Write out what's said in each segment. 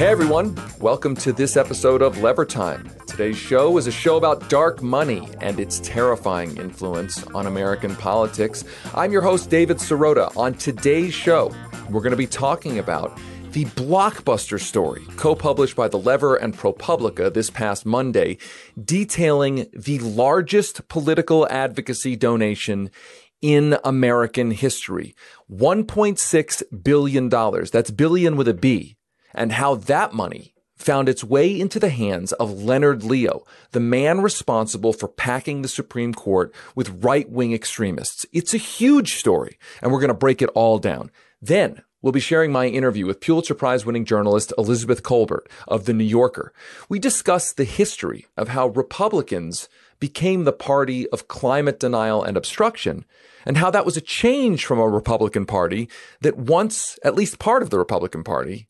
Hey everyone, welcome to this episode of Lever Time. Today's show is a show about dark money and its terrifying influence on American politics. I'm your host, David Sirota. On today's show, we're going to be talking about the blockbuster story, co published by The Lever and ProPublica this past Monday, detailing the largest political advocacy donation in American history $1.6 billion. That's billion with a B and how that money found its way into the hands of Leonard Leo, the man responsible for packing the Supreme Court with right wing extremists. It's a huge story, and we're going to break it all down. Then, We'll be sharing my interview with Pulitzer Prize winning journalist Elizabeth Kolbert of The New Yorker. We discuss the history of how Republicans became the party of climate denial and obstruction, and how that was a change from a Republican Party that once, at least part of the Republican Party,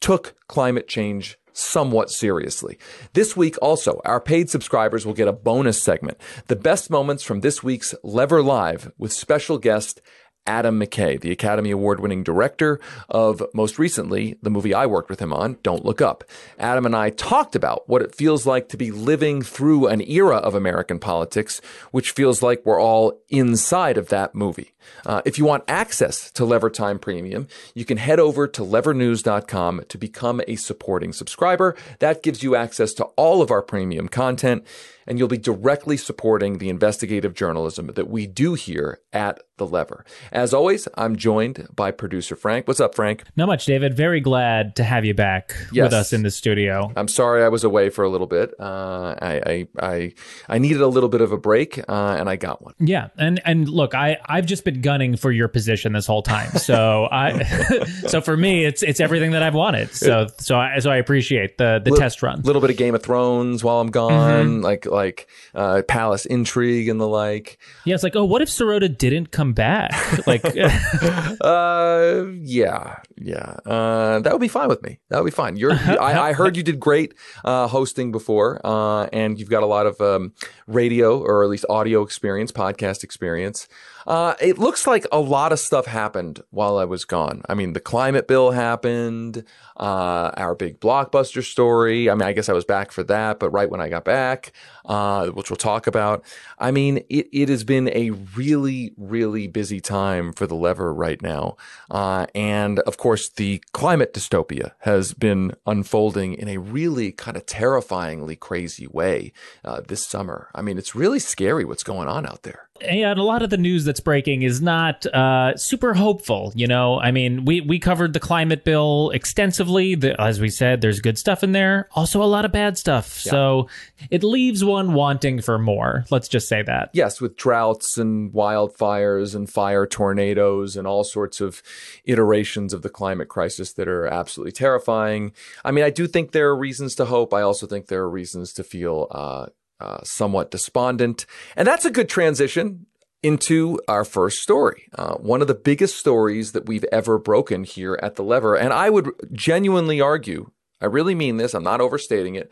took climate change somewhat seriously. This week also, our paid subscribers will get a bonus segment, the best moments from this week's Lever Live with special guest Adam McKay, the Academy Award winning director of most recently the movie I worked with him on, Don't Look Up. Adam and I talked about what it feels like to be living through an era of American politics, which feels like we're all inside of that movie. Uh, if you want access to Lever Time Premium, you can head over to levernews.com to become a supporting subscriber. That gives you access to all of our premium content and you'll be directly supporting the investigative journalism that we do here at The Lever. As always, I'm joined by producer Frank. What's up, Frank? Not much, David. Very glad to have you back yes. with us in the studio. I'm sorry I was away for a little bit. Uh, I, I, I I needed a little bit of a break, uh, and I got one. Yeah, and and look, I I've just been gunning for your position this whole time. So I so for me, it's it's everything that I've wanted. So so I so I appreciate the the L- test run. A little bit of Game of Thrones while I'm gone, mm-hmm. like like uh, palace intrigue and the like. Yeah, it's like, oh, what if Sirota didn't come back? Like, uh, yeah, yeah, uh, that would be fine with me. That would be fine. You're, I, I heard you did great uh, hosting before, uh, and you've got a lot of um, radio or at least audio experience, podcast experience. Uh, it looks like a lot of stuff happened while I was gone. I mean, the climate bill happened, uh, our big blockbuster story. I mean, I guess I was back for that, but right when I got back, uh, which we'll talk about. I mean, it, it has been a really, really busy time for the lever right now. Uh, and of course, the climate dystopia has been unfolding in a really kind of terrifyingly crazy way uh, this summer. I mean, it's really scary what's going on out there and a lot of the news that's breaking is not uh, super hopeful. You know, I mean, we we covered the climate bill extensively. The, as we said, there's good stuff in there, also a lot of bad stuff. Yeah. So it leaves one wanting for more. Let's just say that. Yes, with droughts and wildfires and fire tornadoes and all sorts of iterations of the climate crisis that are absolutely terrifying. I mean, I do think there are reasons to hope. I also think there are reasons to feel uh, uh, somewhat despondent. And that's a good transition into our first story. Uh, one of the biggest stories that we've ever broken here at the lever. And I would genuinely argue, I really mean this, I'm not overstating it,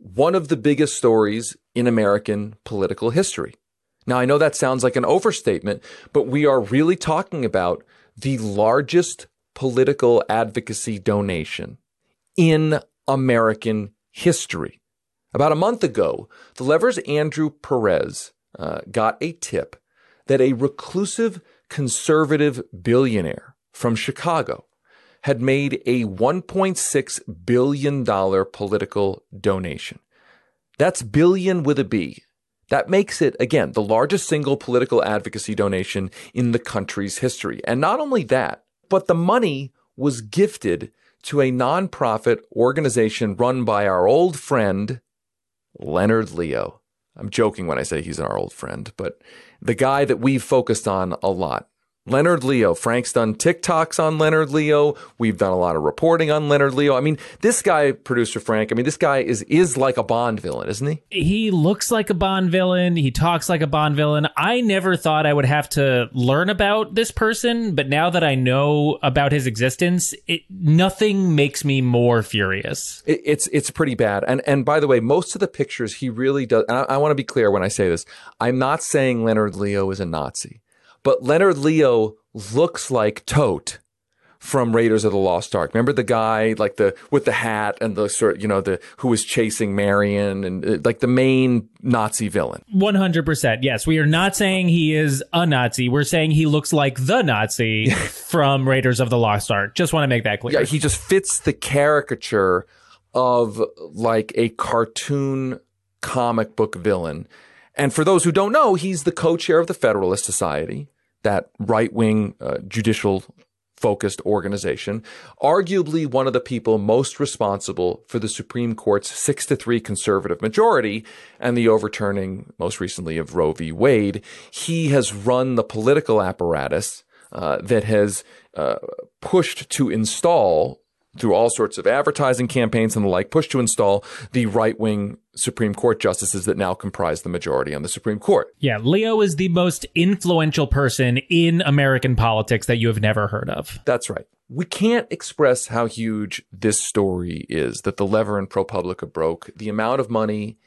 one of the biggest stories in American political history. Now, I know that sounds like an overstatement, but we are really talking about the largest political advocacy donation in American history. About a month ago, the Lever's Andrew Perez uh, got a tip that a reclusive conservative billionaire from Chicago had made a $1.6 billion political donation. That's billion with a B. That makes it, again, the largest single political advocacy donation in the country's history. And not only that, but the money was gifted to a nonprofit organization run by our old friend, Leonard Leo. I'm joking when I say he's our old friend, but the guy that we've focused on a lot, Leonard Leo. Frank's done TikToks on Leonard Leo. We've done a lot of reporting on Leonard Leo. I mean, this guy, producer Frank, I mean, this guy is is like a Bond villain, isn't he? He looks like a Bond villain. He talks like a Bond villain. I never thought I would have to learn about this person, but now that I know about his existence, it, nothing makes me more furious. It, it's it's pretty bad. And and by the way, most of the pictures he really does. I, I want to be clear when I say this. I'm not saying Leonard Leo is a Nazi. But Leonard Leo looks like Toht from Raiders of the Lost Ark. Remember the guy like the with the hat and the sort you know the who was chasing Marion and uh, like the main Nazi villain. 100%. Yes, we are not saying he is a Nazi. We're saying he looks like the Nazi from Raiders of the Lost Ark. Just want to make that clear. Yeah, he just fits the caricature of like a cartoon comic book villain. And for those who don't know, he's the co-chair of the Federalist Society, that right-wing uh, judicial focused organization, arguably one of the people most responsible for the Supreme Court's 6 to 3 conservative majority and the overturning most recently of Roe v. Wade. He has run the political apparatus uh, that has uh, pushed to install through all sorts of advertising campaigns and the like, pushed to install the right wing Supreme Court justices that now comprise the majority on the Supreme Court. Yeah, Leo is the most influential person in American politics that you have never heard of. That's right. We can't express how huge this story is that the lever in ProPublica broke. The amount of money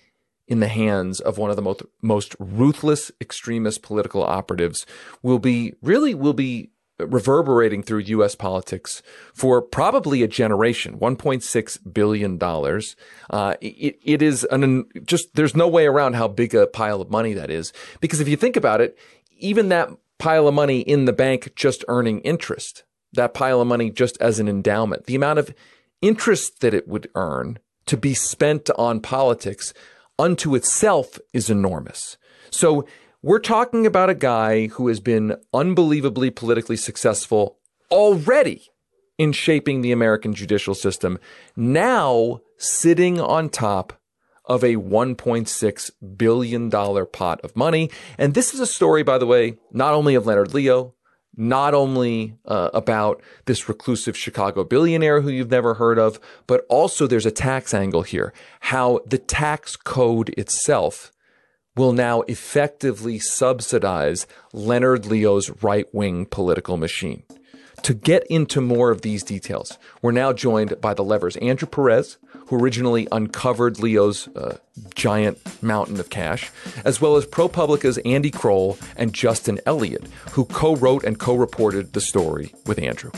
in the hands of one of the most, most ruthless extremist political operatives will be really will be reverberating through U.S. politics for probably a generation. 1.6 billion dollars. Uh, it, it is an just there's no way around how big a pile of money that is because if you think about it, even that pile of money in the bank just earning interest, that pile of money just as an endowment, the amount of interest that it would earn to be spent on politics unto itself is enormous. So we're talking about a guy who has been unbelievably politically successful already in shaping the American judicial system, now sitting on top of a $1.6 billion pot of money. And this is a story, by the way, not only of Leonard Leo, not only uh, about this reclusive Chicago billionaire who you've never heard of, but also there's a tax angle here. How the tax code itself will now effectively subsidize Leonard Leo's right wing political machine. To get into more of these details, we're now joined by the levers Andrew Perez, who originally uncovered Leo's uh, giant mountain of cash, as well as ProPublica's Andy Kroll and Justin Elliott, who co wrote and co reported the story with Andrew.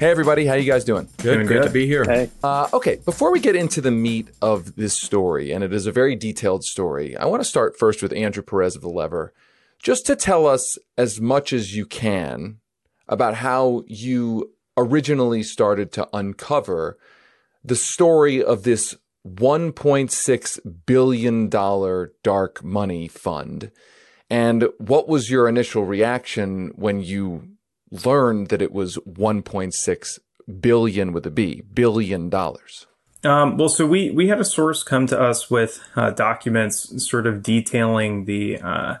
Hey everybody, how you guys doing? Good, doing great good. to be here. Hey. Uh, okay, before we get into the meat of this story, and it is a very detailed story, I want to start first with Andrew Perez of the Lever, just to tell us as much as you can about how you originally started to uncover the story of this 1.6 billion dollar dark money fund, and what was your initial reaction when you learned that it was 1.6 billion with a B, billion dollars? Um, well, so we we had a source come to us with uh, documents, sort of detailing the uh,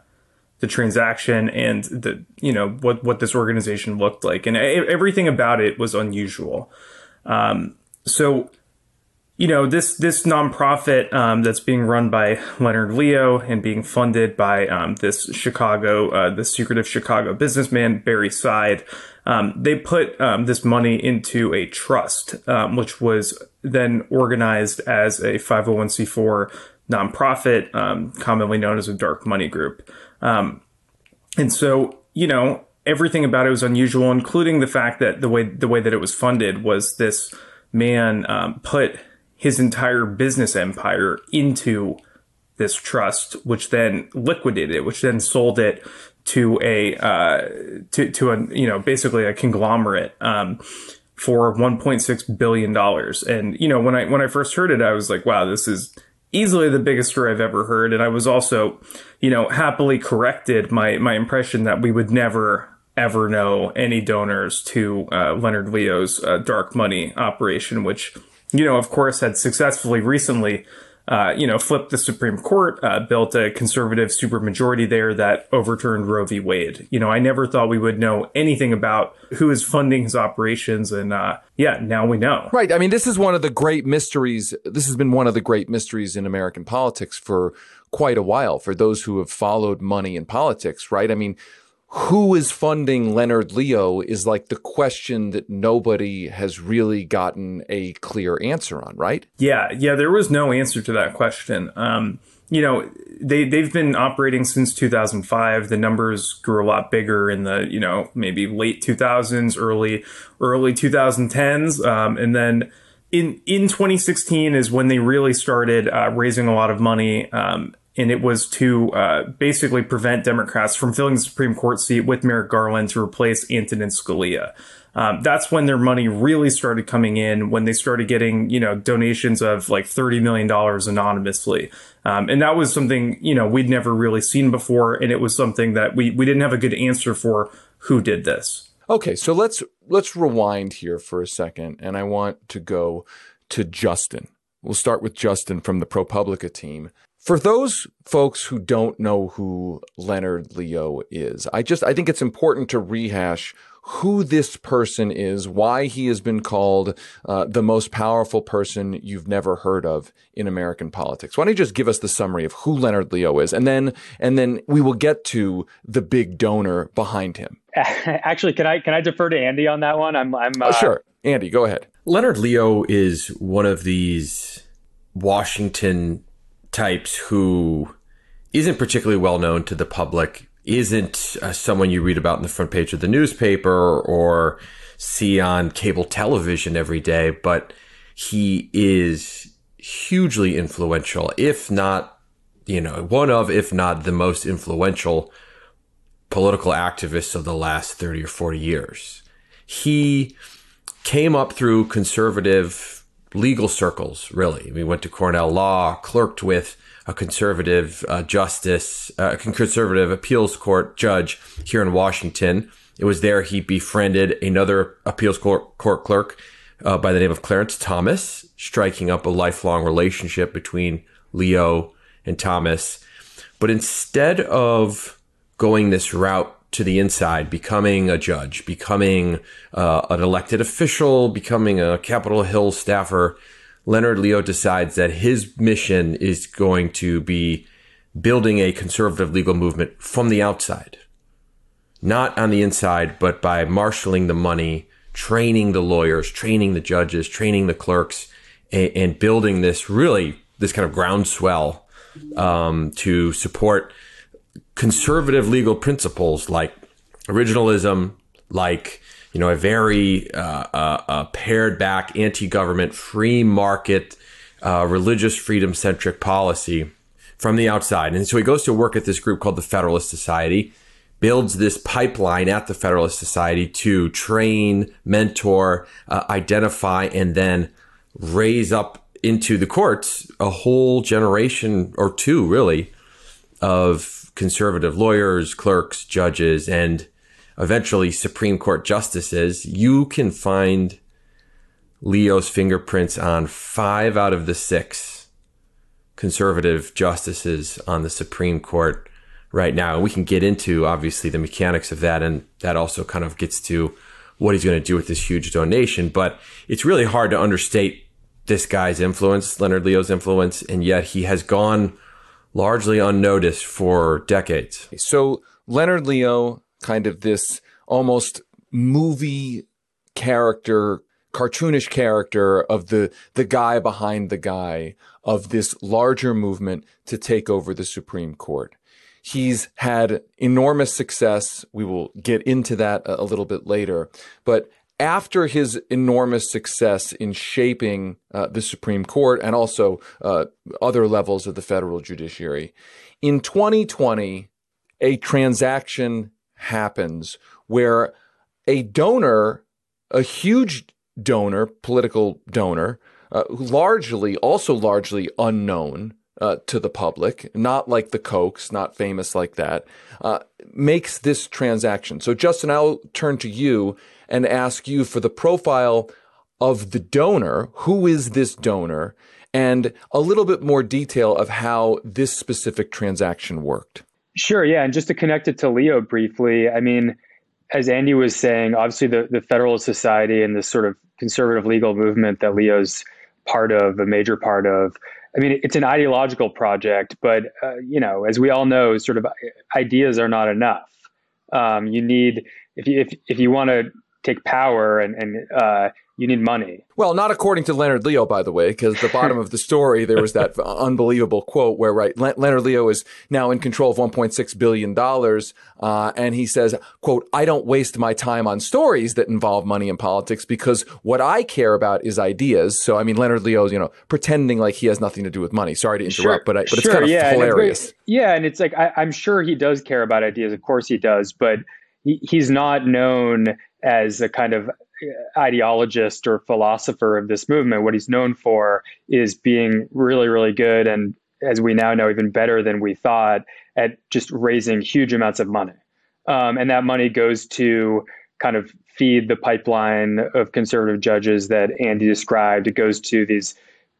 the transaction and the you know what what this organization looked like, and everything about it was unusual. Um, so you know this this nonprofit um, that's being run by Leonard Leo and being funded by um, this Chicago, uh, the secretive Chicago businessman Barre Seid. Um, they put um, this money into a trust, um, which was then organized as a 501c4 nonprofit, um, commonly known as a dark money group. and so, you know, everything about it was unusual, including the fact that the way the way that it was funded was this man put his entire business empire into this trust, which then liquidated it, which then sold it to a uh, to to a you know basically a conglomerate um, for 1.6 billion dollars. And you know when I when I first heard it, I was like, wow, this is easily the biggest story I've ever heard. And I was also you know happily corrected my my impression that we would never ever know any donors to uh, Leonard Leo's uh, dark money operation, which you know, of course, had successfully recently uh, you know, flipped the Supreme Court, uh, built a conservative supermajority there that overturned Roe v. Wade. You know, I never thought we would know anything about who is funding his operations, and uh, yeah, now we know. Right. I mean, this is one of the great mysteries. This has been one of the great mysteries in American politics for quite a while. For those who have followed money in politics, right? I mean, who is funding Leonard Leo is like the question that nobody has really gotten a clear answer on, right? Yeah, yeah, there was no answer to that question. Um, you know, they they've been operating since 2005. The numbers grew a lot bigger in the you know maybe late 2000s, early early 2010s, um, and then in in 2016 is when they really started uh, raising a lot of money. Um, and it was to uh, basically prevent Democrats from filling the Supreme Court seat with Merrick Garland to replace Antonin Scalia. Um, that's when their money really started coming in, when they started getting, you know, donations of like $30 million anonymously. Um, and that was something, you know, we'd never really seen before. And it was something that we, we didn't have a good answer for who did this. Okay. So let's, let's rewind here for a second. And I want to go to Justin. We'll start with Justin from the ProPublica team. For those folks who don't know who Leonard Leo is, I just I think it's important to rehash who this person is, why he has been called uh, the most powerful person you've never heard of in American politics. Why don't you just give us the summary of who Leonard Leo is, and then and then we will get to the big donor behind him. Actually, can I can I defer to Andy on that one? I'm I'm uh... oh, sure. Andy, go ahead. Leonard Leo is one of these Washington types who isn't particularly well known to the public, isn't uh, someone you read about in the front page of the newspaper or see on cable television every day, but he is hugely influential, if not, you know, one of, if not the most influential political activists of the last 30 or 40 years. He came up through conservative legal circles, really. We went to Cornell Law, clerked with a conservative uh, justice, uh, a conservative appeals court judge here in Washington. It was there he befriended another appeals court, court clerk uh, by the name of Clarence Thomas, striking up a lifelong relationship between Leo and Thomas. But instead of going this route to the inside, becoming a judge, becoming uh, an elected official, becoming a Capitol Hill staffer, Leonard Leo decides that his mission is going to be building a conservative legal movement from the outside, not on the inside, but by marshaling the money, training the lawyers, training the judges, training the clerks, and, and building this really this kind of groundswell um, to support conservative legal principles like originalism, like you know a very uh, uh, uh, pared back anti-government, free market, uh, religious freedom centric policy from the outside. And so he goes to work at this group called the Federalist Society, builds this pipeline at the Federalist Society to train, mentor, uh, identify, and then raise up into the courts a whole generation or two, really, of conservative lawyers, clerks, judges, and eventually Supreme Court justices, you can find Leo's fingerprints on five out of the six conservative justices on the Supreme Court right now. And we can get into obviously the mechanics of that. And that also kind of gets to what he's going to do with this huge donation. But it's really hard to understate this guy's influence, Leonard Leo's influence. And yet he has gone largely unnoticed for decades. So Leonard Leo, kind of this almost movie character, cartoonish character of the the guy behind the guy of this larger movement to take over the Supreme Court. He's had enormous success. We will get into that a, a little bit later, but after his enormous success in shaping uh, the Supreme Court and also uh, other levels of the federal judiciary, in 2020, a transaction happens where a donor, a huge donor, political donor, uh, largely, also largely unknown uh, to the public, not like the Kochs, not famous like that, uh, makes this transaction. So, Justin, I'll turn to you and ask you for the profile of the donor. Who is this donor? and a little bit more detail of how this specific transaction worked. Sure, yeah. And just to connect it to Leo briefly, I mean, as Andy was saying, obviously the, the Federalist Society and this sort of conservative legal movement that Leo's part of, a major part of, I mean, it's an ideological project, but, uh, you know, as we all know, sort of ideas are not enough. Um, you need, if you, if, if you want to take power and, and uh, you need money. Well, not according to Leonard Leo, by the way, because the bottom of the story there was that unbelievable quote where right Le- Leonard Leo is now in control of 1.6 billion dollars, uh, and he says, "quote I don't waste my time on stories that involve money and politics because what I care about is ideas." So I mean, Leonard Leo, you know, pretending like he has nothing to do with money. Sorry to interrupt, sure, but I, but sure, it's kind of yeah, hilarious. And yeah, and it's like I, I'm sure he does care about ideas. Of course he does, but he, he's not known as a kind of ideologist or philosopher of this movement. What he's known for is being really, really good and, as we now know, even better than we thought at just raising huge amounts of money. Um, and that money goes to kind of feed the pipeline of conservative judges that Andy described. It goes to these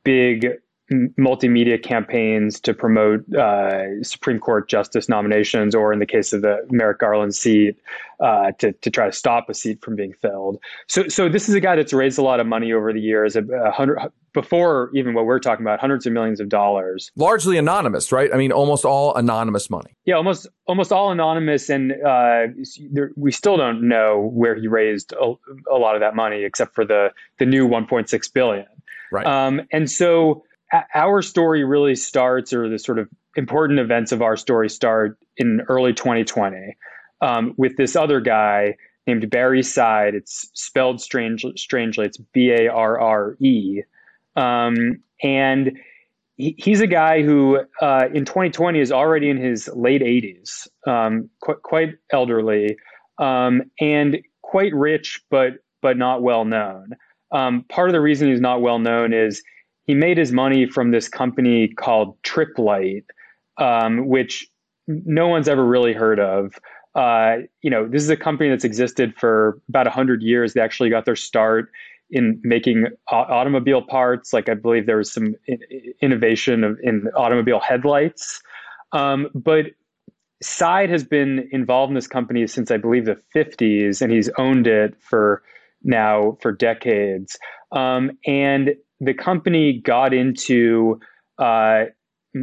big multimedia campaigns to promote uh, Supreme Court justice nominations, or in the case of the Merrick Garland seat, uh, to to try to stop a seat from being filled. So, so this is a guy that's raised a lot of money over the years, a, a hundred before even what we're talking about, hundreds of millions of dollars, largely anonymous, right? I mean, almost all anonymous money. Yeah, almost almost all anonymous, and uh, there, we still don't know where he raised a, a lot of that money, except for the the new 1.6 billion. Right. Um, and so our story really starts, or the sort of important events of our story start in early 2020 um, with this other guy named Barre Seid. It's spelled strange, strangely. It's B A R R E. Um, and he, he's a guy who uh, in 2020 is already in his late 80s, um, quite, quite elderly, um, and quite rich, but but not well known. Um, part of the reason he's not well known is he made his money from this company called Tripp Lite, um, which no one's ever really heard of. Uh, you know, this is a company that's existed for about 100 years. They actually got their start in making automobile parts. Like I believe there was some innovation of, in automobile headlights. Um, but Seid has been involved in this company since I believe the 50s, and he's owned it for now for decades. Um, and the company got into uh,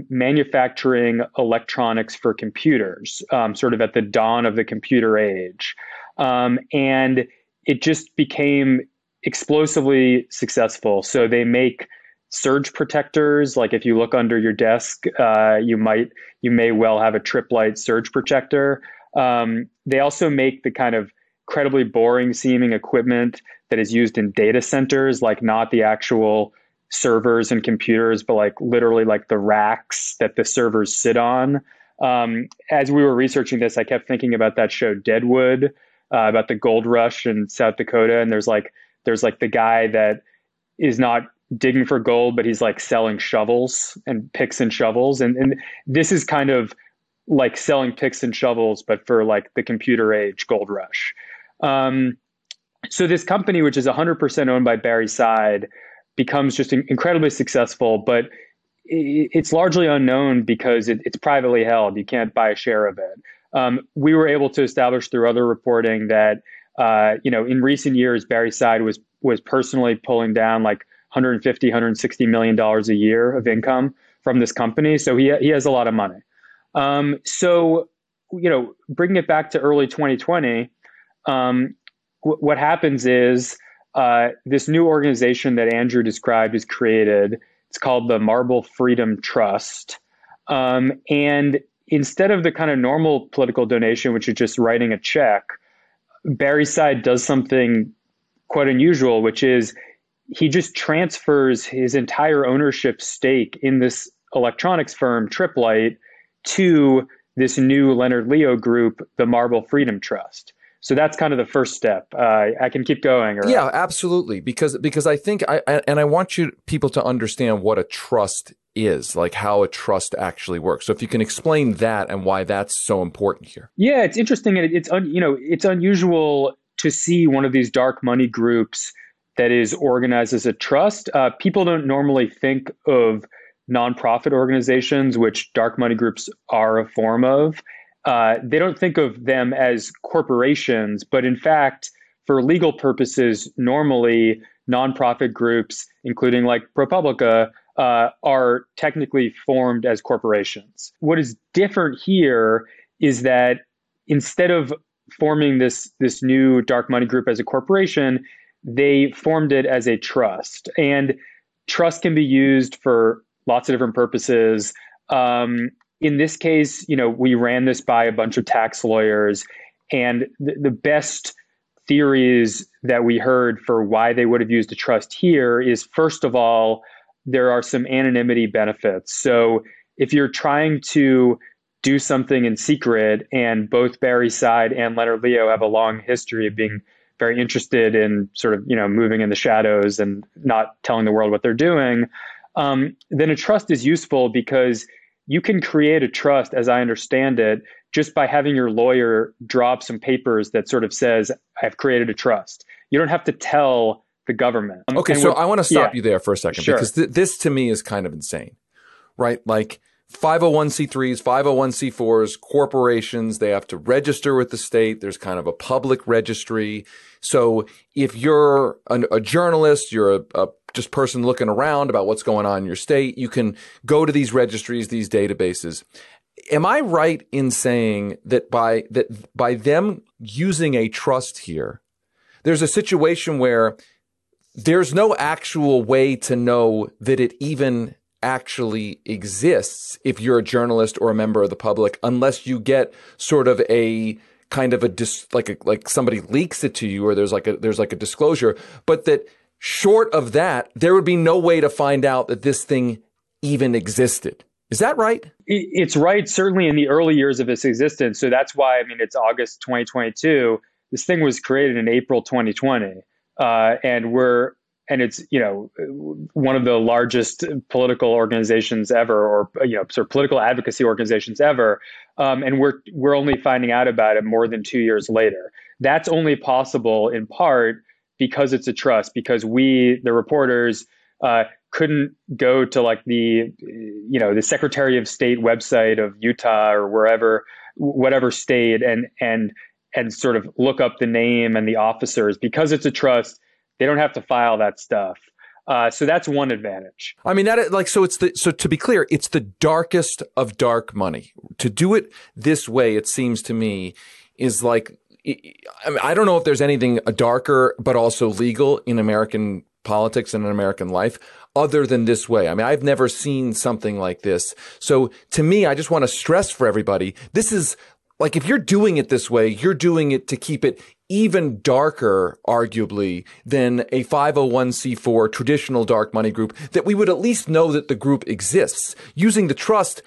manufacturing electronics for computers, um, sort of at the dawn of the computer age. Um, and it just became explosively successful. So they make surge protectors. Like if you look under your desk, uh, you might you may well have a Tripp Lite surge protector. Um, they also make the kind of incredibly boring seeming equipment that is used in data centers, like not the actual servers and computers, but like literally like the racks that the servers sit on. Um, as we were researching this, I kept thinking about that show Deadwood, uh, about the gold rush in South Dakota, and there's like there's like the guy that is not digging for gold, but he's like selling shovels and picks and shovels, and and this is kind of like selling picks and shovels, but for like the computer age gold rush. Um, so this company, which is 100% owned by Barre Seid, becomes just incredibly successful, but it's largely unknown because it, it's privately held. You can't buy a share of it. Um, we were able to establish through other reporting that uh, you know in recent years Barre Seid was was personally pulling down like 150 160 million dollars a year of income from this company. So he he has a lot of money. Um, so you know, bringing it back to early 2020, um, what happens is uh, this new organization that Andrew described is created. It's called the Marble Freedom Trust. Um, and instead of the kind of normal political donation, which is just writing a check, Barre Seid does something quite unusual, which is he just transfers his entire ownership stake in this electronics firm, Tripp Lite, to this new Leonard Leo group, the Marble Freedom Trust. So that's kind of the first step. Uh, I can keep going. Or, yeah, absolutely. Because because I think I, I and I want you people to understand what a trust is, like how a trust actually works. So if you can explain that and why that's so important here. Yeah, it's interesting and it's un, you know it's unusual to see one of these dark money groups that is organized as a trust. Uh, people don't normally think of nonprofit organizations, which dark money groups are a form of. Uh, they don't think of them as corporations, but in fact, for legal purposes, normally nonprofit groups, including like ProPublica, uh, are technically formed as corporations. What is different here is that instead of forming this this new dark money group as a corporation, they formed it as a trust, and trust can be used for lots of different purposes. Um, in this case, you know, we ran this by a bunch of tax lawyers, and the, the best theories that we heard for why they would have used a trust here is first of all, there are some anonymity benefits. So if you're trying to do something in secret, and both Barre Seid and Leonard Leo have a long history of being very interested in sort of you know moving in the shadows and not telling the world what they're doing, um, then a trust is useful because you can create a trust, as I understand it, just by having your lawyer drop some papers that sort of says, I've created a trust. You don't have to tell the government. Okay, so I want to stop yeah. you there for a second sure. because th- this to me is kind of insane, right? Like 501c3s, 501c4s, corporations, they have to register with the state. There's kind of a public registry. So if you're a, a journalist, you're a, a just person looking around about what's going on in your state, you can go to these registries, these databases. Am I right in saying that by that by them using a trust here, there's a situation where there's no actual way to know that it even actually exists if you're a journalist or a member of the public unless you get sort of a kind of a dis, like a, like somebody leaks it to you or there's like a there's like a disclosure. But that short of that there would be no way to find out that this thing even existed. Is that right? It's right certainly in the early years of its existence. So that's why i mean it's august 2022 this thing was created in april 2020 uh, and we're and it's you know one of the largest political organizations ever, or you know sort of political advocacy organizations ever, um, and we're we're only finding out about it more than two years later. That's only possible in part because it's a trust, because we the reporters uh, couldn't go to like the you know the Secretary of State website of Utah or wherever whatever state and and and sort of look up the name and the officers because it's a trust they don't have to file that stuff. Uh, so that's one advantage. I mean, that like so. It's the so to be clear, it's the darkest of dark money. To do it this way, it seems to me, is like I, mean, I don't know if there's anything darker but also legal in American politics and in American life other than this way. I mean, I've never seen something like this. So to me, I just want to stress for everybody, this is like if you're doing it this way, you're doing it to keep it even darker, arguably, than a 501c4 traditional dark money group that we would at least know that the group exists. Using the trust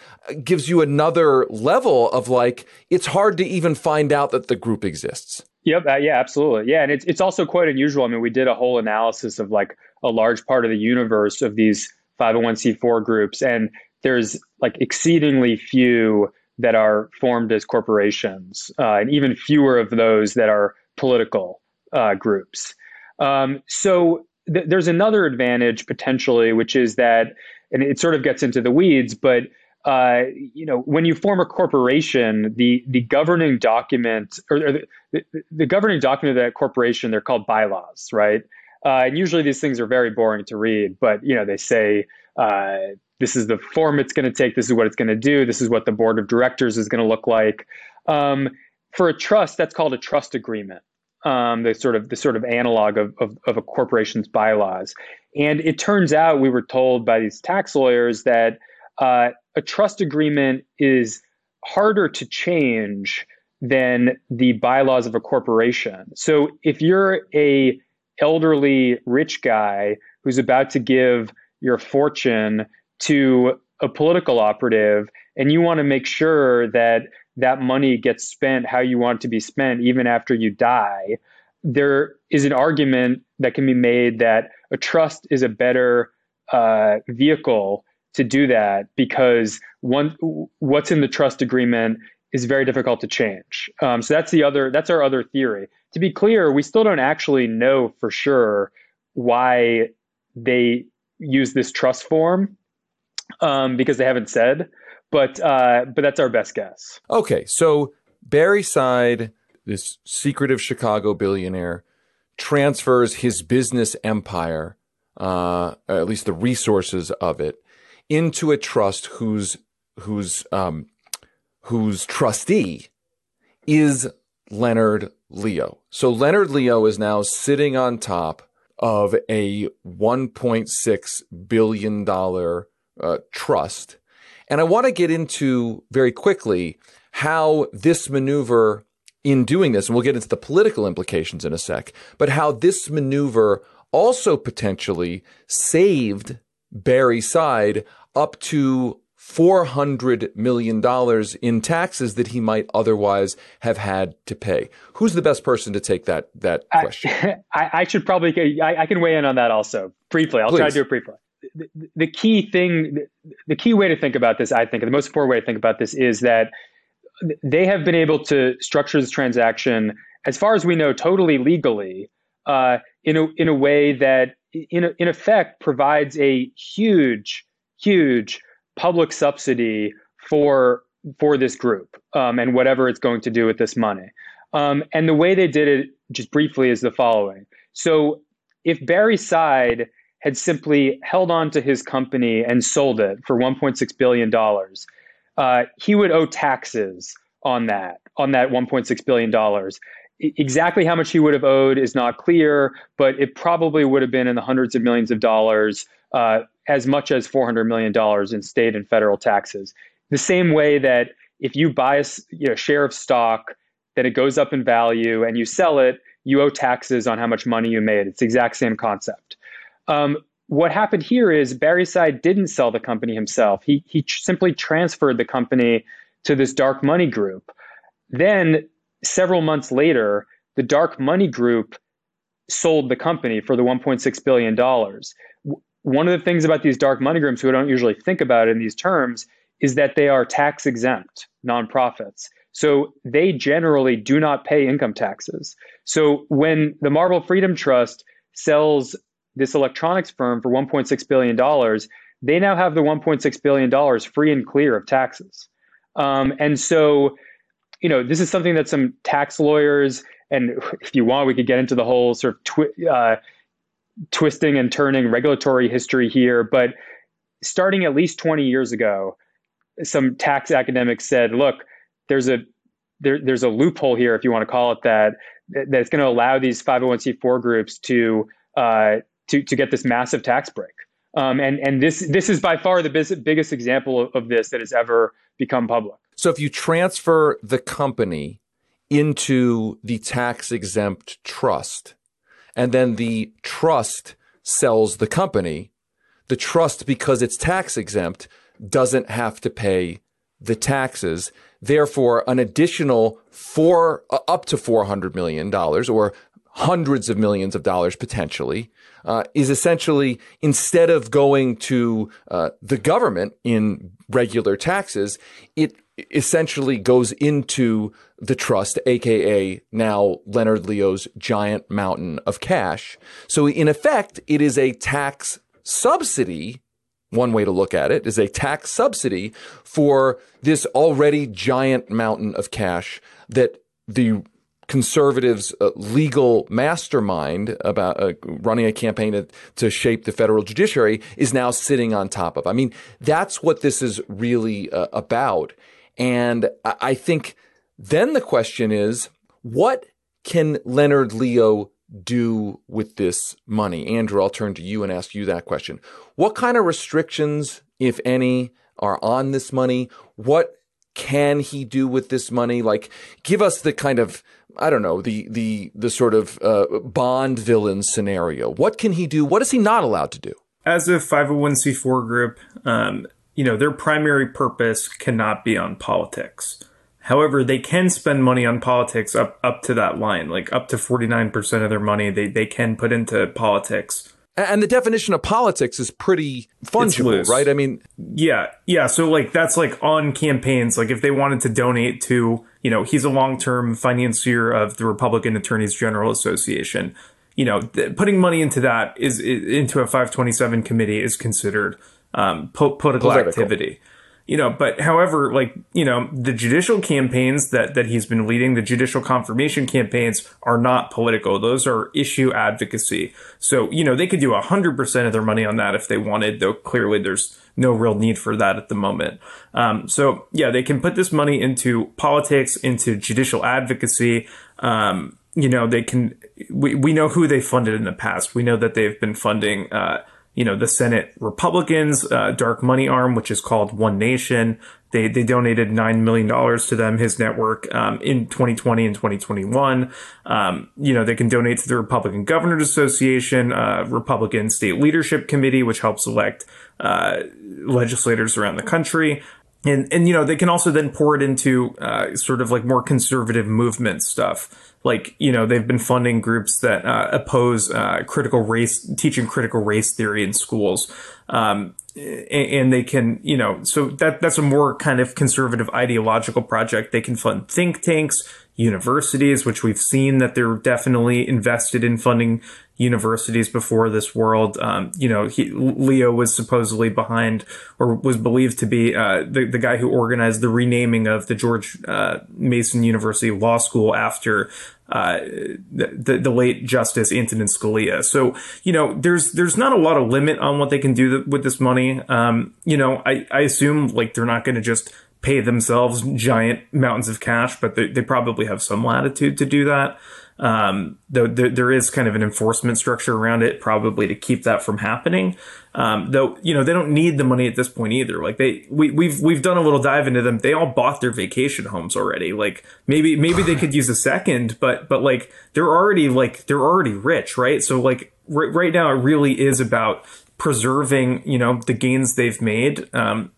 gives you another level of like, it's hard to even find out that the group exists. Yep. Uh, yeah, absolutely. Yeah. And it's, it's also quite unusual. I mean, we did a whole analysis of like a large part of the universe of these 501c4 groups, and there's like exceedingly few that are formed as corporations, uh, and even fewer of those that are political uh, groups. Um, so th- there's another advantage potentially, which is that, and it sort of gets into the weeds, but uh, you know, when you form a corporation, the the governing document or, the, the, the, governing document of that corporation, they're called bylaws, right? Uh, and usually these things are very boring to read, but you know, they say uh, this is the form it's going to take, this is what it's going to do, this is what the board of directors is going to look like. Um, for a trust, that's called a trust agreement um, the sort of the sort of analog of, of, of a corporation's bylaws. And it turns out we were told by these tax lawyers that uh, a trust agreement is harder to change than the bylaws of a corporation. So if you're a elderly rich guy who's about to give your fortune to a political operative and you want to make sure that that money gets spent how you want it to be spent, even after you die, there is an argument that can be made that a trust is a better uh, vehicle to do that because one what's in the trust agreement is very difficult to change. Um, so that's the other that's our other theory. To be clear, we still don't actually know for sure why they use this trust form um, because they haven't said. But uh, but that's our best guess. Okay, so Barre Seid, this secretive Chicago billionaire, transfers his business empire, uh, at least the resources of it, into a trust whose whose um, whose trustee is Leonard Leo. So Leonard Leo is now sitting on top of a 1.6 billion dollar uh, trust, and I want to get into very quickly how this maneuver in doing this, and we'll get into the political implications in a sec, but how this maneuver also potentially saved Barre Seid up to $400 million in taxes that he might otherwise have had to pay. Who's the best person to take that, that question? I, I should probably, I, I, can weigh in on that also briefly. I'll Please. try to do it briefly. The, key thing, the key way to think about this, I think, the most important way to think about this is that they have been able to structure this transaction, as far as we know, totally legally, uh, in a in a way that, in in effect, provides a huge, huge public subsidy for for this group um, and whatever it's going to do with this money. Um, and the way they did it, just briefly, is the following. So, if Barre Seid had simply held on to his company and sold it for 1.6 billion dollars uh, he would owe taxes on that on that 1.6 billion dollars. Exactly how much he would have owed is not clear, but it probably would have been in the hundreds of millions of dollars, uh, as much as 400 million dollars in state and federal taxes. The same way that if you buy a you know, share of stock, that it goes up in value, and you sell it, you owe taxes on how much money you made. It's the exact same concept. Um, what happened here is Barre Seid didn't sell the company himself. He he simply transferred the company to this dark money group. Then several months later, the dark money group sold the company for the 1.6 billion dollars. One of the things about these dark money groups who don't usually think about in these terms is that they are tax exempt nonprofits. So they generally do not pay income taxes. So when the Marble Freedom Trust sells this electronics firm for 1.6 billion dollars, they now have the 1.6 billion dollars free and clear of taxes. Um, and so, you know, this is something that some tax lawyers, and if you want, we could get into the whole sort of twi- uh, twisting and turning regulatory history here. But starting at least 20 years ago, some tax academics said, look, there's a there, there's a loophole here, if you want to call it that, that's going to allow these 501c4 groups to uh, to, to get this massive tax break. Um, and and this this is by far the biggest, example of, of this that has ever become public. So if you transfer the company into the tax exempt trust, and then the trust sells the company, the trust because it's tax exempt doesn't have to pay the taxes. Therefore, an additional four uh, up to four hundred million dollars or hundreds of millions of dollars potentially uh, is essentially instead of going to uh, the government in regular taxes, it essentially goes into the trust, aka now Leonard Leo's giant mountain of cash. So in effect, it is a tax subsidy. One way to look at it is a tax subsidy for this already giant mountain of cash that the conservatives' uh, legal mastermind about uh, running a campaign to, to, shape the federal judiciary is now sitting on top of. I mean, that's what this is really uh, about. And I think then the question is, what can Leonard Leo do with this money? Andrew, I'll turn to you and ask you that question. What kind of restrictions, if any, are on this money? What can he do with this money? Like, give us the kind of I don't know the the the sort of uh, Bond villain scenario. What can he do? What is he not allowed to do? As a 501c4 group, um, you know their primary purpose cannot be on politics. However, they can spend money on politics up up to that line, like up to 49% of their money they, they can put into politics. And the definition of politics is pretty fungible, right? I mean, yeah, yeah. So like that's like on campaigns. Like if they wanted to donate to, you know, he's a long term financier of the Republican Attorneys General Association. you know, th- putting money into that is, is, into a 527 committee is considered um, po- political, political activity you know, but however, like, you know, the judicial campaigns that, that he's been leading, the judicial confirmation campaigns are not political. Those are issue advocacy. So, you know, they could do 100% of their money on that if they wanted, though clearly there's no real need for that at the moment. Um, so yeah, they can put this money into politics, into judicial advocacy. Um, you know, they can, we, we know who they funded in the past. We know that they've been funding, uh, you know, the Senate Republicans, uh, dark money arm, which is called One Nation. They, they donated $9 million to them, his network, um, in 2020 and 2021. Um, you know, they can donate to the Republican Governors Association, uh, Republican State Leadership Committee, which helps elect, uh, legislators around the country. And, and, you know, they can also then pour it into, uh, sort of like more conservative movement stuff like you know they've been funding groups that uh, oppose uh, critical race teaching critical race theory in schools. Um, and, and, they can you know so that that's a more kind of conservative ideological project. They can fund think tanks universities which we've seen that they're definitely invested in funding universities before this world. Um, you know, he, Leo was supposedly behind or was believed to be uh, the, the guy who organized the renaming of the George uh, Mason University Law School after uh, the, the late Justice Antonin Scalia. So you know, there's there's not a lot of limit on what they can do with this money. Um, you know, I, I assume like they're not going to just pay themselves giant mountains of cash, but they, they probably have some latitude to do that. Um, though there, there is kind of an enforcement structure around it, probably to keep that from happening. Um, though you know they don't need the money at this point either. Like they, we, we've we've done a little dive into them. They all bought their vacation homes already. Like maybe maybe they could use a second, but but like they're already like they're already rich, right? So like r- right now it really is about preserving you know the gains they've made, um,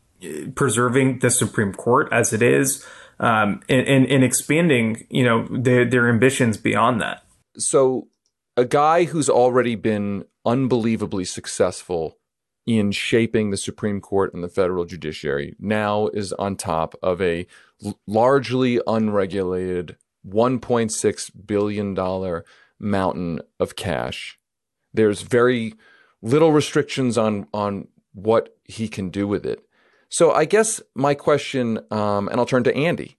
preserving the Supreme Court as it is um, and, and, and expanding, you know, their, their ambitions beyond that. So, a guy who's already been unbelievably successful in shaping the Supreme Court and the federal judiciary now is on top of a largely unregulated $1.6 billion mountain of cash. There's very little restrictions on, on what he can do with it. So I guess my question, um, and I'll turn to Andy.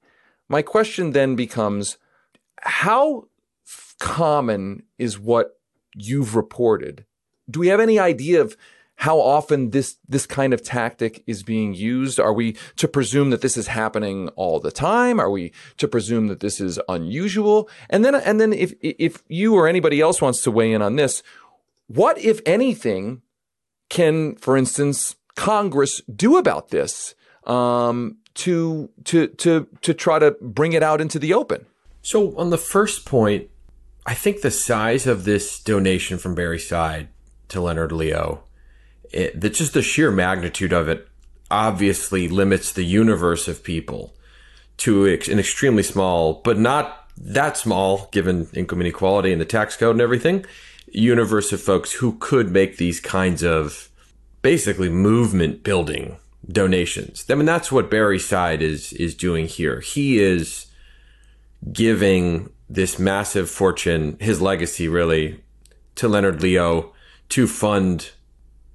My question then becomes how common is what you've reported? Do we have any idea of how often this this kind of tactic is being used? Are we to presume that this is happening all the time? Are we to presume that this is unusual? And then and then if if you or anybody else wants to weigh in on this, what if anything can, for instance, Congress do about this um, to to to to try to bring it out into the open? So on the first point, I think the size of this donation from Barre Seid to Leonard Leo, it, that just the sheer magnitude of it, obviously limits the universe of people to an extremely small, but not that small, given income inequality and the tax code and everything, universe of folks who could make these kinds of basically movement building donations. I mean, that's what Barre Seid is is doing here. He is giving this massive fortune, his legacy really, to Leonard Leo to fund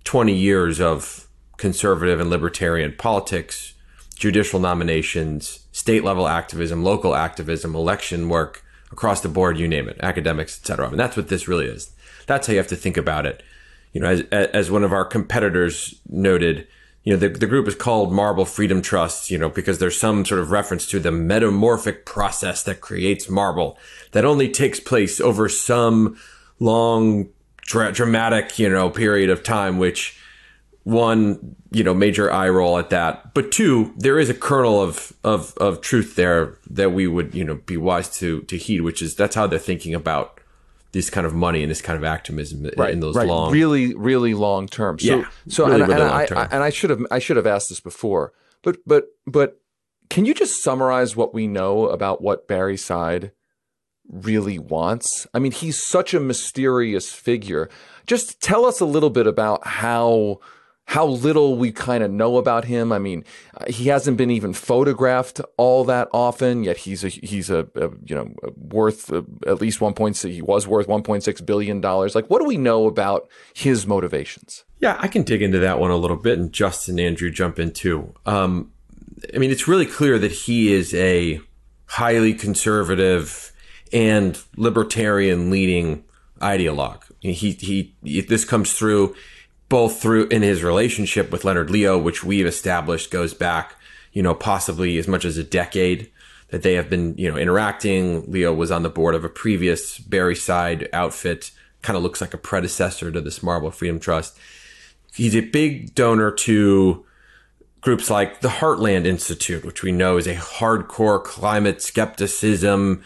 20 years of conservative and libertarian politics, judicial nominations, state level activism, local activism, election work across the board, you name it, academics, etc. I mean, that's what this really is. That's how you have to think about it you know, as, as one of our competitors noted, you know, the, the group is called Marble Freedom Trust, you know, because there's some sort of reference to the metamorphic process that creates marble that only takes place over some long, dra- dramatic, you know, period of time, which one, you know, major eye roll at that. But two, there is a kernel of, of, of truth there that we would, you know, be wise to, to heed, which is that's how they're thinking about this kind of money and this kind of activism right, in those right. long, really, really long term. So, yeah, so really, and, really and I, I, and I should have, I should have asked this before, but, but, but, can you just summarize what we know about what Barre Seid really wants? I mean, he's such a mysterious figure. Just tell us a little bit about how how little we kind of know about him. I mean, uh, he hasn't been even photographed all that often. Yet he's a he's a, a you know worth uh, at least one point. He was worth one point six billion dollars. Like, what do we know about his motivations? Yeah, I can dig into that one a little bit, and Justin Andrew jump in too. Um, I mean, it's really clear that he is a highly conservative and libertarian leading ideologue. He, he, this comes through both through in his relationship with Leonard Leo, which we've established goes back, you know, possibly as much as a decade that they have been, you know, interacting. Leo was on the board of a previous Barre Seid outfit, kind of looks like a predecessor to this Marble Freedom Trust. He's a big donor to groups like the Heartland Institute, which we know is a hardcore climate skepticism,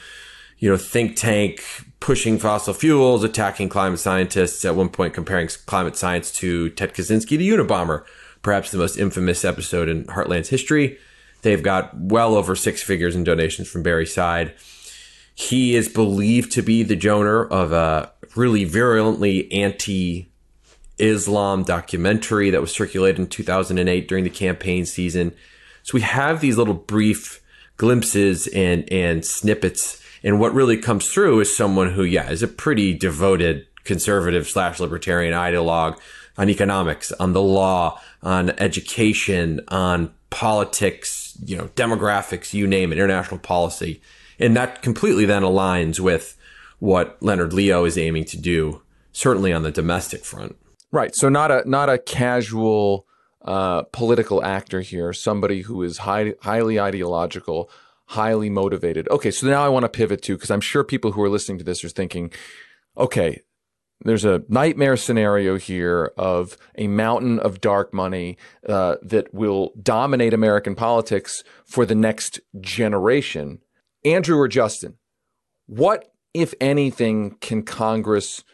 you know, think tank pushing fossil fuels, attacking climate scientists, at one point comparing climate science to Ted Kaczynski, the Unabomber, perhaps the most infamous episode in Heartland's history. They've got well over six figures in donations from Barre Seid. He is believed to be the donor of a really virulently anti Islam documentary that was circulated in 2008 during the campaign season. So we have these little brief glimpses and, and snippets and what really comes through is someone who, yeah, is a pretty devoted conservative slash libertarian ideologue on economics, on the law, on education, on politics, you know, demographics, you name it, international policy. And that completely then aligns with what Leonard Leo is aiming to do, certainly on the domestic front. Right. So not a not a casual uh, political actor here, somebody who is high, highly ideological, highly motivated. Okay, so now I want to pivot to because I'm sure people who are listening to this are thinking, okay, there's a nightmare scenario here of a mountain of dark money uh, that will dominate American politics for the next generation. Andrew or Justin, what, if anything, can Congress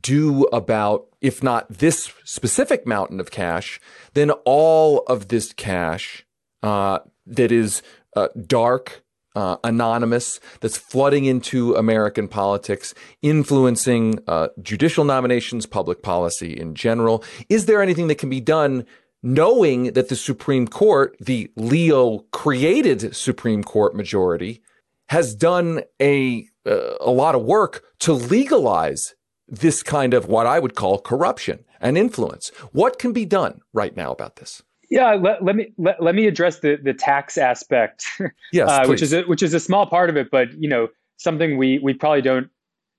do about, if not this specific mountain of cash, then all of this cash uh, that is uh, dark, uh, anonymous that's flooding into American politics, influencing uh, judicial nominations, public policy in general. Is there anything that can be done knowing that the Supreme Court, the Leo created Supreme Court majority, has done a, uh, a lot of work to legalize this kind of what I would call corruption and influence? What can be done right now about this? Yeah, let, let me let, let me address the the tax aspect, yes, uh, which is a, which is a small part of it, but you know something we we probably don't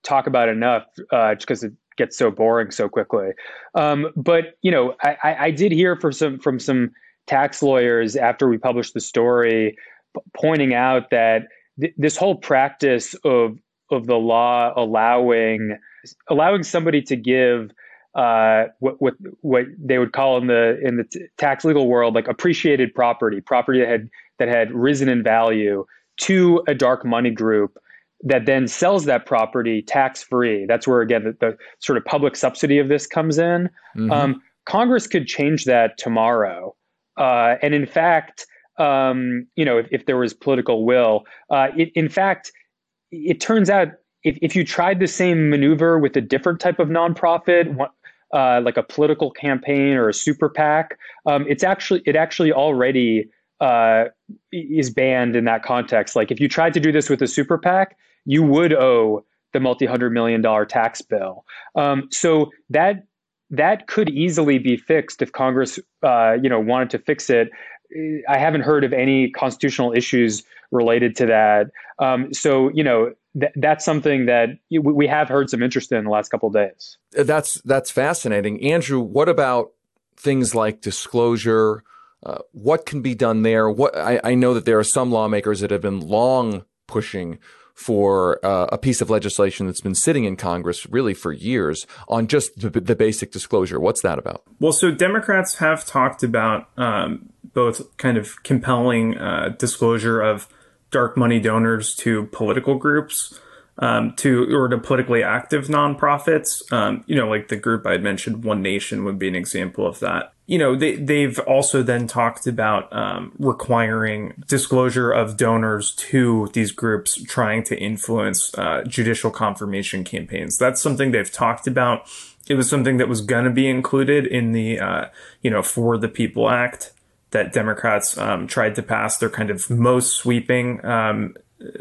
talk about enough uh, because it gets so boring so quickly. Um, but you know, I, I did hear from some from some tax lawyers after we published the story, p- pointing out that th- this whole practice of of the law allowing allowing somebody to give uh, what, what what they would call in the in the t- tax legal world like appreciated property, property that had that had risen in value to a dark money group that then sells that property tax free. That's where again the, the, sort of public subsidy of this comes in. Mm-hmm. Um, Congress could change that tomorrow, uh, and in fact, um, you know, if, if, there was political will, uh, it, in fact, it turns out if, if you tried the same maneuver with a different type of nonprofit, uh, like a political campaign or a super PAC, um, it's actually it actually already uh, is banned in that context. Like if you tried to do this with a super PAC, you would owe the multi-hundred million dollar tax bill. Um, so that that could easily be fixed if Congress, uh, you know, wanted to fix it. I haven't heard of any constitutional issues related to that. Um, so you know, th- that's something that we have heard some interest in the last couple of days. Uh, that's that's fascinating, Andrew. What about things like disclosure? Uh, what can be done there? What I, I, know that there are some lawmakers that have been long pushing for uh, a piece of legislation that's been sitting in Congress really for years on just the, the basic disclosure. What's that about? Well, so Democrats have talked about um, both kind of compelling uh, disclosure of dark money donors to political groups, um, to or to politically active nonprofits. Um, you know, like the group I had mentioned, One Nation would be an example of that. You know, they they've also then talked about um, requiring disclosure of donors to these groups trying to influence uh, judicial confirmation campaigns. That's something they've talked about. it was something that was going to be included in the, uh, you know, For the People Act that Democrats um, tried to pass their kind of most sweeping um,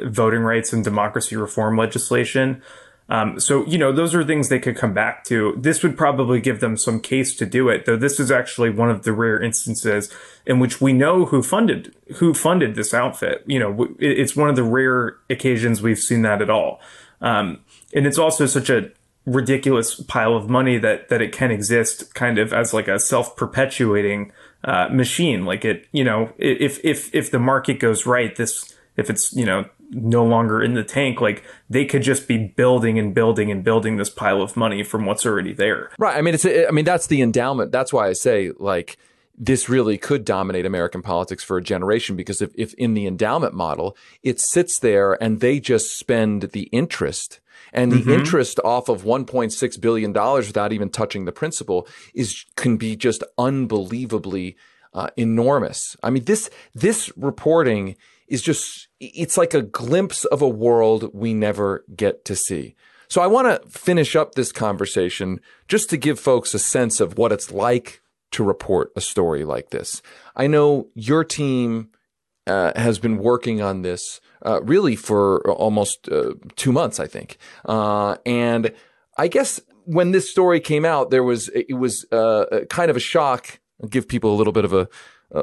voting rights and democracy reform legislation. Um, so, you know, those are things they could come back to. This would probably give them some case to do it, though this is actually one of the rare instances in which we know who funded, who funded this outfit. You know, it's one of the rare occasions we've seen that at all. Um, and it's also such a ridiculous pile of money that, that it can exist kind of as like a self-perpetuating, uh, machine. Like it, you know, if, if, if the market goes right, this, if it's, you know, no longer in the tank, like they could just be building and building and building this pile of money from what's already there. Right. I mean, it's, I mean, that's the endowment. That's why I say like, this really could dominate American politics for a generation because if, if in the endowment model, it sits there and they just spend the interest and the mm-hmm. interest off of $1.6 billion without even touching the principal is, can be just unbelievably uh, enormous. I mean, this, this reporting is just, it's like a glimpse of a world we never get to see. So I want to finish up this conversation just to give folks a sense of what it's like to report a story like this. I know your team uh, has been working on this uh, really for almost uh, two months, I think. Uh, and I guess when this story came out, there was it was kind of a shock. I'll give people a little bit of a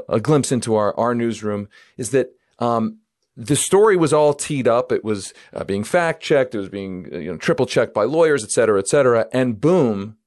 a glimpse into our our newsroom. Is that um, the story was all teed up. It was uh, being fact checked. It was being you know triple checked by lawyers, et cetera, et cetera. And boom,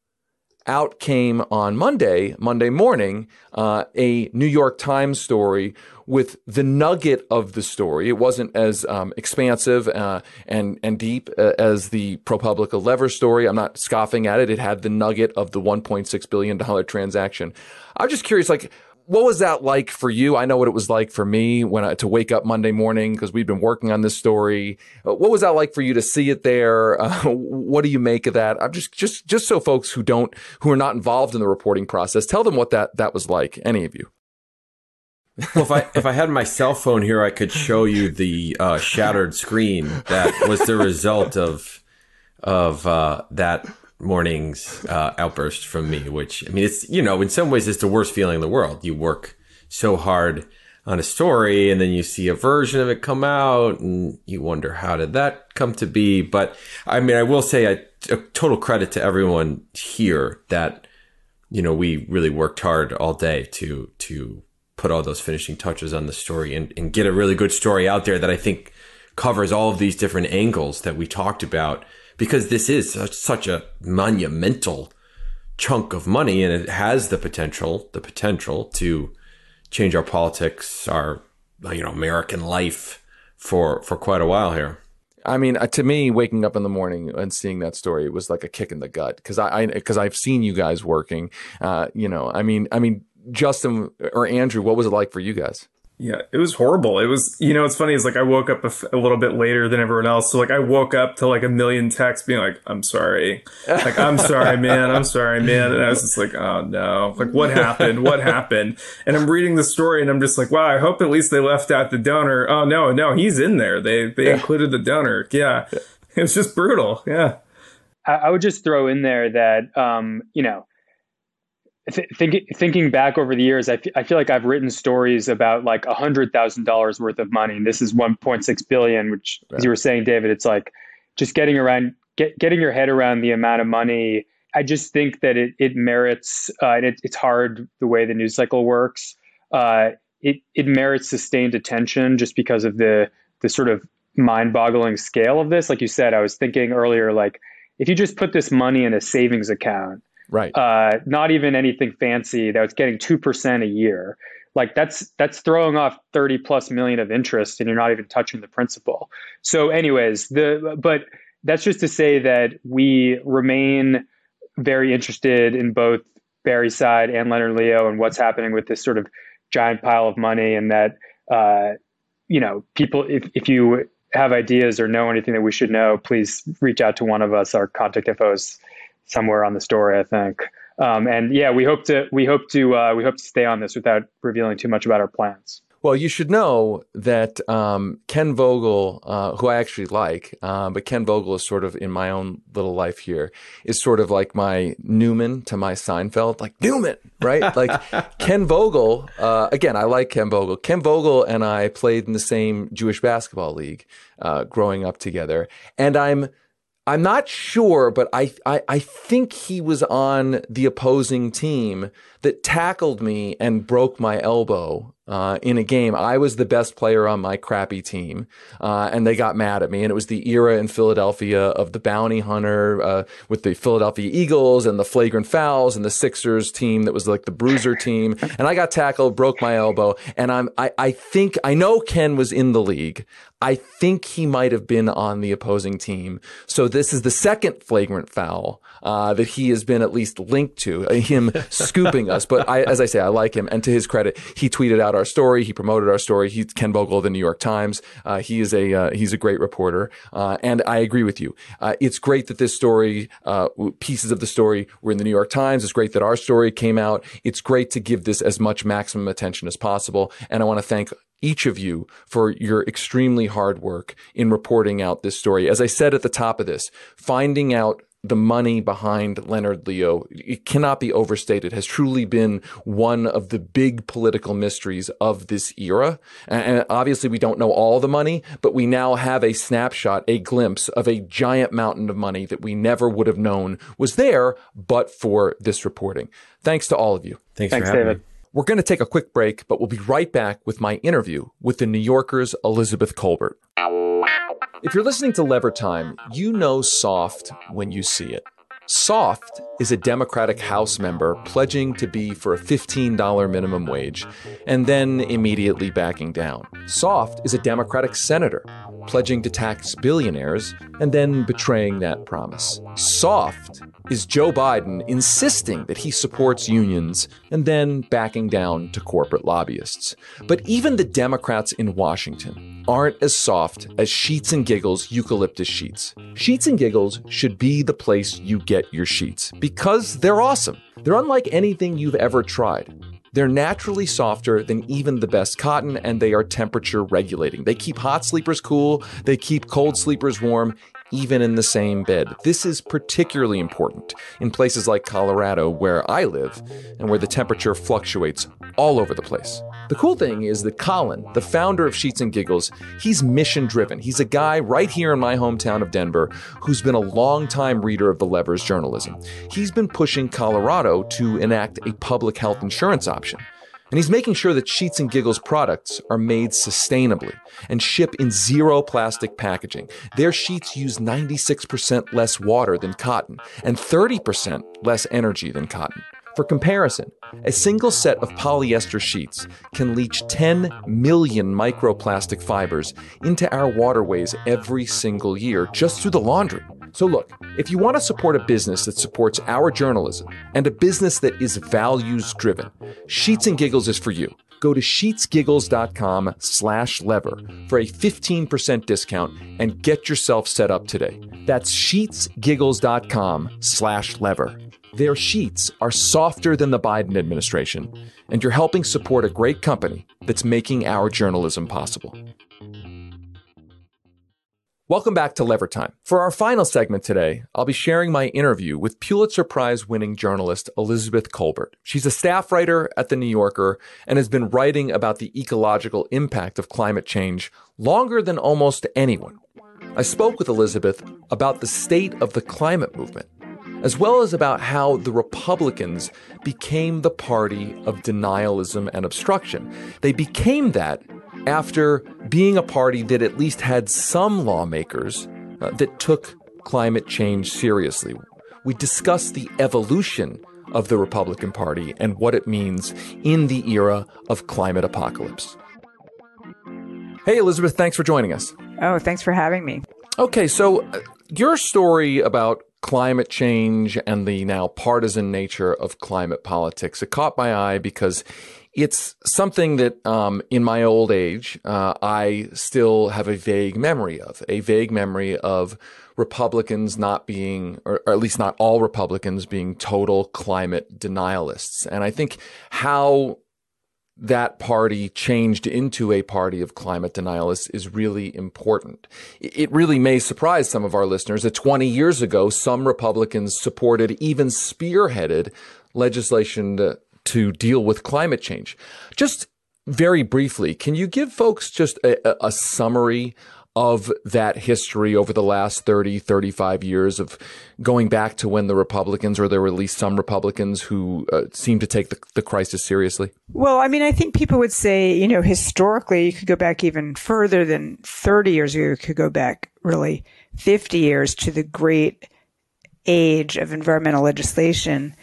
out came on Monday, Monday morning, uh, a New York Times story with the nugget of the story. It wasn't as um, expansive uh, and and deep uh, as the ProPublica Lever story. I'm not scoffing at it. It had the nugget of the 1.6 billion dollar transaction. I'm just curious, like what was that like for you? I know what it was like for me when I, to wake up Monday morning because we've been working on this story. Uh, what was that like for you to see it there? Uh, what do you make of that? I'm just just just so folks who don't who are not involved in the reporting process, tell them what that that was like. Any of you? well, if I if I had my cell phone here, I could show you the uh, shattered screen that was the result of of uh, that morning's uh, outburst from me, which I mean, it's you know, in some ways, it's the worst feeling in the world. You work so hard on a story, and then you see a version of it come out, and you wonder how did that come to be. But I mean, I will say a, a total credit to everyone here that you know we really worked hard all day to to put all those finishing touches on the story and, and get a really good story out there that I think covers all of these different angles that we talked about because this is such, such a monumental chunk of money and it has the potential, the potential to change our politics, our, you know, American life for, for quite a while here. I mean, uh, to me, waking up in the morning and seeing that story, was like a kick in the gut because I, because I've seen you guys working. Uh, you know, I mean, I mean, Justin or Andrew, what was it like for you guys? Yeah, it was horrible. It was, you know, it's funny. It's like I woke up a, f- a little bit later than everyone else. So like I woke up to like a million texts being like, I'm sorry. Like, I'm sorry, man. I'm sorry, man. And I was just like, oh no. Like, what happened? What happened? And I'm reading the story and I'm just like, wow, I hope at least they left out the donor. Oh no, no, he's in there. They, they included the donor. Yeah. It was just brutal. Yeah. I, I would just throw in there that, um, you know, th- think, thinking back over the years, I, f- I feel like I've written stories about like a hundred thousand dollars worth of money, and this is 1.6 billion. Which, as you were saying, David, it's like just getting around, get, getting your head around the amount of money. I just think that it it merits, uh, and it, it's hard the way the news cycle works. Uh, it it merits sustained attention just because of the the sort of mind-boggling scale of this. Like you said, I was thinking earlier, like if you just put this money in a savings account right? Uh, not even anything fancy that was getting two percent a year. Like that's that's throwing off thirty plus million of interest, and you're not even touching the principal. So, anyways, the but that's just to say that we remain very interested in both Barre Seid and Leonard Leo and what's happening with this sort of giant pile of money, and that uh, you know people if if you have ideas or know anything that we should know, please reach out to one of us. Our contact info is somewhere on the story, I think. Um, and yeah, we hope to we hope to uh, we hope to stay on this without revealing too much about our plans. Well, you should know that um, Ken Vogel, uh, who I actually like, uh, but Ken Vogel is sort of in my own little life here, is sort of like my Newman to my Seinfeld, like Newman, right? like Ken Vogel, uh, again, I like Ken Vogel. Ken Vogel and I played in the same Jewish basketball league uh, growing up together. And I'm I'm not sure, but I, I, I think he was on the opposing team that tackled me and broke my elbow uh, in a game. I was the best player on my crappy team, uh, and they got mad at me. And it was the era in Philadelphia of the bounty hunter uh, with the Philadelphia Eagles and the flagrant fouls and the Sixers team that was like the bruiser team. And I got tackled, broke my elbow, and I'm I, I think I know Ken was in the league. I think he might have been on the opposing team. So this is the second flagrant foul uh, that he has been at least linked to, uh, him scooping us. But I, as I say, I like him. And to his credit, he tweeted out our story. He promoted our story. He's Ken Vogel of the New York Times. Uh, he is a uh, he's a great reporter. Uh, and I agree with you. Uh, it's great that this story, pieces of the story, were in the New York Times. It's great that our story came out. It's great to give this as much maximum attention as possible. And I want to thank each of you for your extremely hard work in reporting out this story. As I said at the top of this, finding out the money behind Leonard Leo, it cannot be overstated, has truly been one of the big political mysteries of this era. And obviously, we don't know all the money, but we now have a snapshot, a glimpse of a giant mountain of money that we never would have known was there but for this reporting. Thanks to all of you. Thanks, Thanks David. Me. We're going to take a quick break, but we'll be right back with my interview with the New Yorker's Elizabeth Kolbert. If you're listening to Lever Time, you know soft when you see it. Soft is a Democratic House member pledging to be for a $15 minimum wage and then immediately backing down. Soft is a Democratic senator pledging to tax billionaires and then betraying that promise. Soft is Joe Biden insisting that he supports unions and then backing down to corporate lobbyists. But even the Democrats in Washington aren't as soft as Sheets and Giggles eucalyptus sheets. Sheets and Giggles should be the place you get your sheets because they're awesome. They're unlike anything you've ever tried. They're naturally softer than even the best cotton, and they are temperature regulating. They keep hot sleepers cool, they keep cold sleepers warm, even in the same bed. This is particularly important in places like Colorado, where I live, and where the temperature fluctuates all over the place. The cool thing is that Colin, the founder of Sheets and Giggles, he's mission driven. He's a guy right here in my hometown of Denver who's been a long-time reader of the Levers journalism. He's been pushing Colorado to enact a public health insurance option. And he's making sure that Sheets and Giggles products are made sustainably and ship in zero plastic packaging. Their sheets use 96% less water than cotton and 30% less energy than cotton. For comparison, a single set of polyester sheets can leach 10 million microplastic fibers into our waterways every single year just through the laundry. So, look, if you want to support a business that supports our journalism and a business that is values driven, Sheets and Giggles is for you. Go to sheetsgiggles.com slash lever for a 15% discount and get yourself set up today. That's sheetsgiggles.com slash lever. Their sheets are softer than the Biden administration, and you're helping support a great company that's making our journalism possible. Welcome back to Lever Time. For our final segment today, I'll be sharing my interview with Pulitzer Prize winning journalist Elizabeth Kolbert. She's a staff writer at The New Yorker and has been writing about the ecological impact of climate change longer than almost anyone. I spoke with Elizabeth about the state of the climate movement, as well as about how the Republicans became the party of denialism and obstruction. They became that after being a party that at least had some lawmakers uh, that took climate change seriously. We discussed the evolution of the Republican Party and what it means in the era of climate apocalypse. Hey, Elizabeth, thanks for joining us. Oh, thanks for having me. Okay, so uh, your story about climate change and the now partisan nature of climate politics, it caught my eye because it's something that um, in my old age uh, I still have a vague memory of, a vague memory of Republicans not being, or, or, at least not all Republicans being total climate denialists. And I think how that party changed into a party of climate denialists is really important. It really may surprise some of our listeners that 20 years ago, some Republicans supported, even spearheaded legislation to, to deal with climate change. Just very briefly, can you give folks just a, a summary of that history over the last 30, 35 years of going back to when the Republicans, or there were at least some Republicans who uh, seemed to take the, the crisis seriously? Well, I mean, I think people would say, you know, historically, you could go back even further than 30 years ago. You could go back really 50 years to the great age of environmental legislation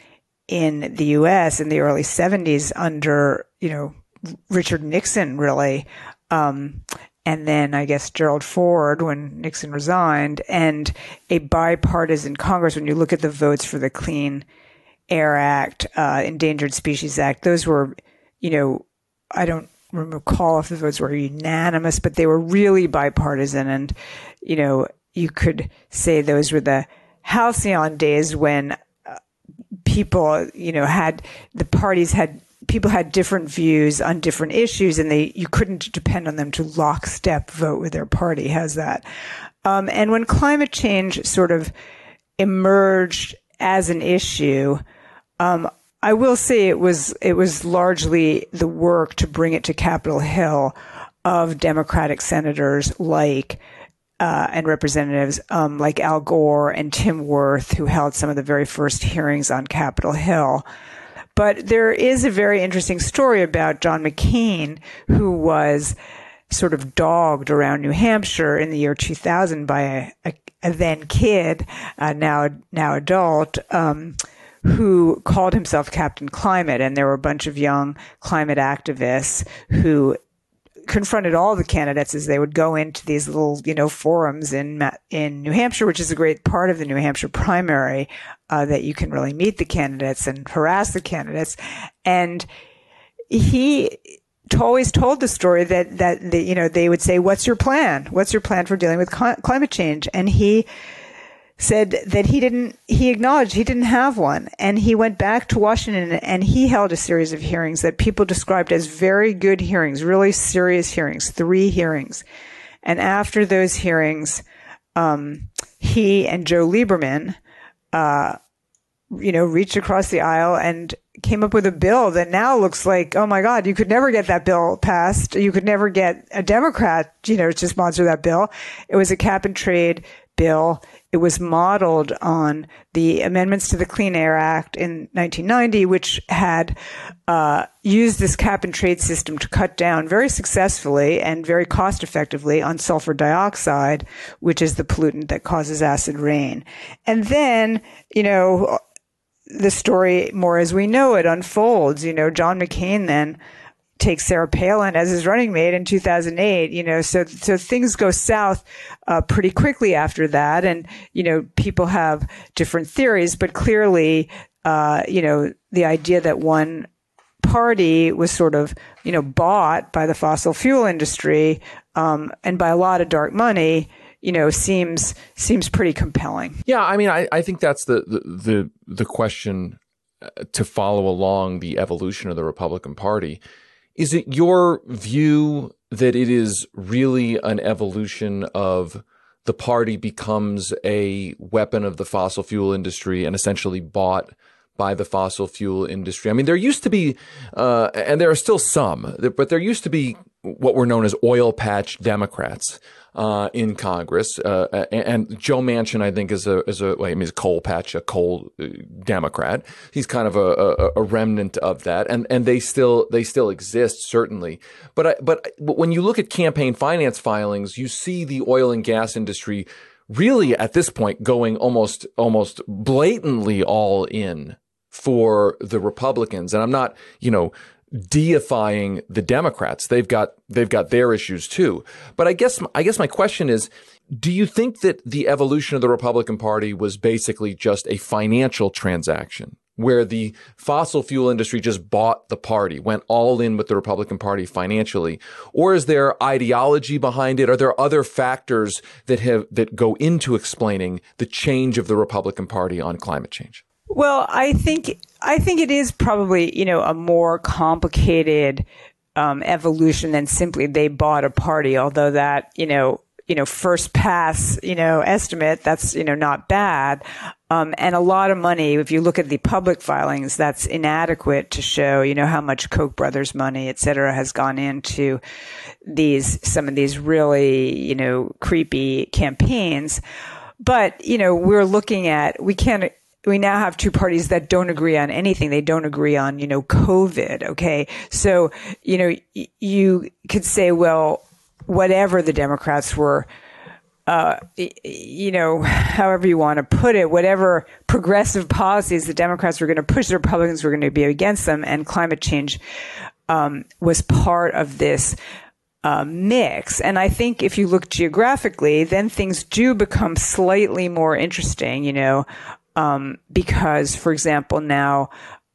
in the U.S. in the early 70s under, you know, Richard Nixon, really. Um, and then I guess Gerald Ford when Nixon resigned, and a bipartisan Congress. When you look at the votes for the Clean Air Act, uh, Endangered Species Act, those were, you know, I don't recall if the votes were unanimous, but they were really bipartisan, and you know, you could say those were the halcyon days when people, you know, had the parties had people had different views on different issues and they you couldn't depend on them to lockstep vote with their party. How's that? Um, and when climate change sort of emerged as an issue um, I will say it was it was largely the work to bring it to Capitol Hill of Democratic senators like uh, and representatives um, like Al Gore and Tim Wirth, who held some of the very first hearings on Capitol Hill. But there is a very interesting story about John McCain, who was sort of dogged around New Hampshire in the year 2000 by a, a, a then kid, uh, now now adult, um, who called himself Captain Climate, and there were a bunch of young climate activists who confronted all the candidates as they would go into these little, you know, forums in in New Hampshire, which is a great part of the New Hampshire primary, uh, that you can really meet the candidates and harass the candidates. And he always told the story that that the, you know they would say, "What's your plan? What's your plan for dealing with climate change?" And he said that he didn't, he acknowledged he didn't have one. And he went back to Washington and he held a series of hearings that people described as very good hearings, really serious hearings, three hearings. And after those hearings, um, he and Joe Lieberman, uh, you know, reached across the aisle and came up with a bill that now looks like, oh my God, you could never get that bill passed. You could never get a Democrat, you know, to sponsor that bill. It was a cap and trade bill. It was modeled on the amendments to the Clean Air Act in 1990, which had uh, used this cap and trade system to cut down very successfully and very cost effectively on sulfur dioxide, which is the pollutant that causes acid rain. And then, you know, the story more as we know it unfolds. You know, John McCain then take Sarah Palin as his running mate in 2008. You know, so so things go south uh, pretty quickly after that, and you know people have different theories, but clearly, uh, you know, the idea that one party was sort of you know bought by the fossil fuel industry um, and by a lot of dark money you know seems seems pretty compelling yeah i mean i, I think that's the, the the the question uh, to follow along the evolution of the republican party is it your view that it is really an evolution of the party becomes a weapon of the fossil fuel industry and essentially bought by the fossil fuel industry. I mean, there used to be, uh, and there are still some, but there used to be what were known as oil patch Democrats uh, in Congress. Uh, and Joe Manchin, I think, is a is a well, I mean, he's a coal patch, a coal uh, Democrat. He's kind of a, a, a, remnant of that, and and they still they still exist certainly. But I, but but when you look at campaign finance filings, you see the oil and gas industry really at this point going almost almost blatantly all in for the Republicans. And I'm not, you know, deifying the Democrats. They've got they've got their issues too. But I guess I guess my question is do you think that the evolution of the Republican Party was basically just a financial transaction where the fossil fuel industry just bought the party, went all in with the Republican Party financially? Or is there ideology behind it? Are there other factors that have that go into explaining the change of the Republican Party on climate change? Well, I think I think it is probably you know a more complicated um, evolution than simply they bought a party. Although that you know you know first pass you know estimate that's you know not bad. Um, and a lot of money. If you look at the public filings, that's inadequate to show, you know, how much Koch brothers money, et cetera, has gone into these some of these really, you know, creepy campaigns. But you know, we're looking at we can't we now have two parties that don't agree on anything. They don't agree on, you know, COVID. Okay. So, you know, y- you could say, well, whatever the Democrats were, uh, you know, however you want to put it, whatever progressive policies the Democrats were going to push, the Republicans were going to be against them, and climate change um, was part of this uh, mix. And I think if you look geographically, then things do become slightly more interesting, you know, um, because, for example, now,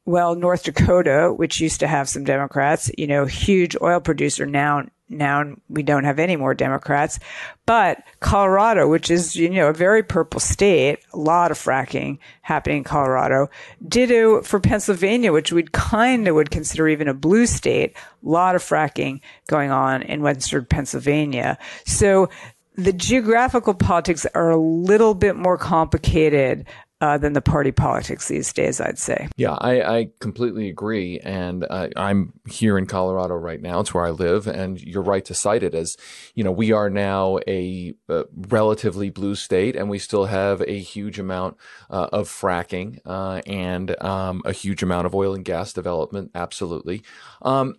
well, North Dakota, which used to have some Democrats, you know, huge oil producer now, now we don't have any more Democrats, but Colorado, which is, you know, a very purple state, a lot of fracking happening in Colorado. Ditto for Pennsylvania, which we'd kind of would consider even a blue state, a lot of fracking going on in western Pennsylvania. So the geographical politics are a little bit more complicated uh, than the party politics these days, I'd say. Yeah, I, I completely agree. And uh, I'm here in Colorado right now. It's where I live. And you're right to cite it as, you know, we are now a, relatively blue state and we still have a huge amount uh, of fracking uh, and um, a huge amount of oil and gas development. Absolutely. Um,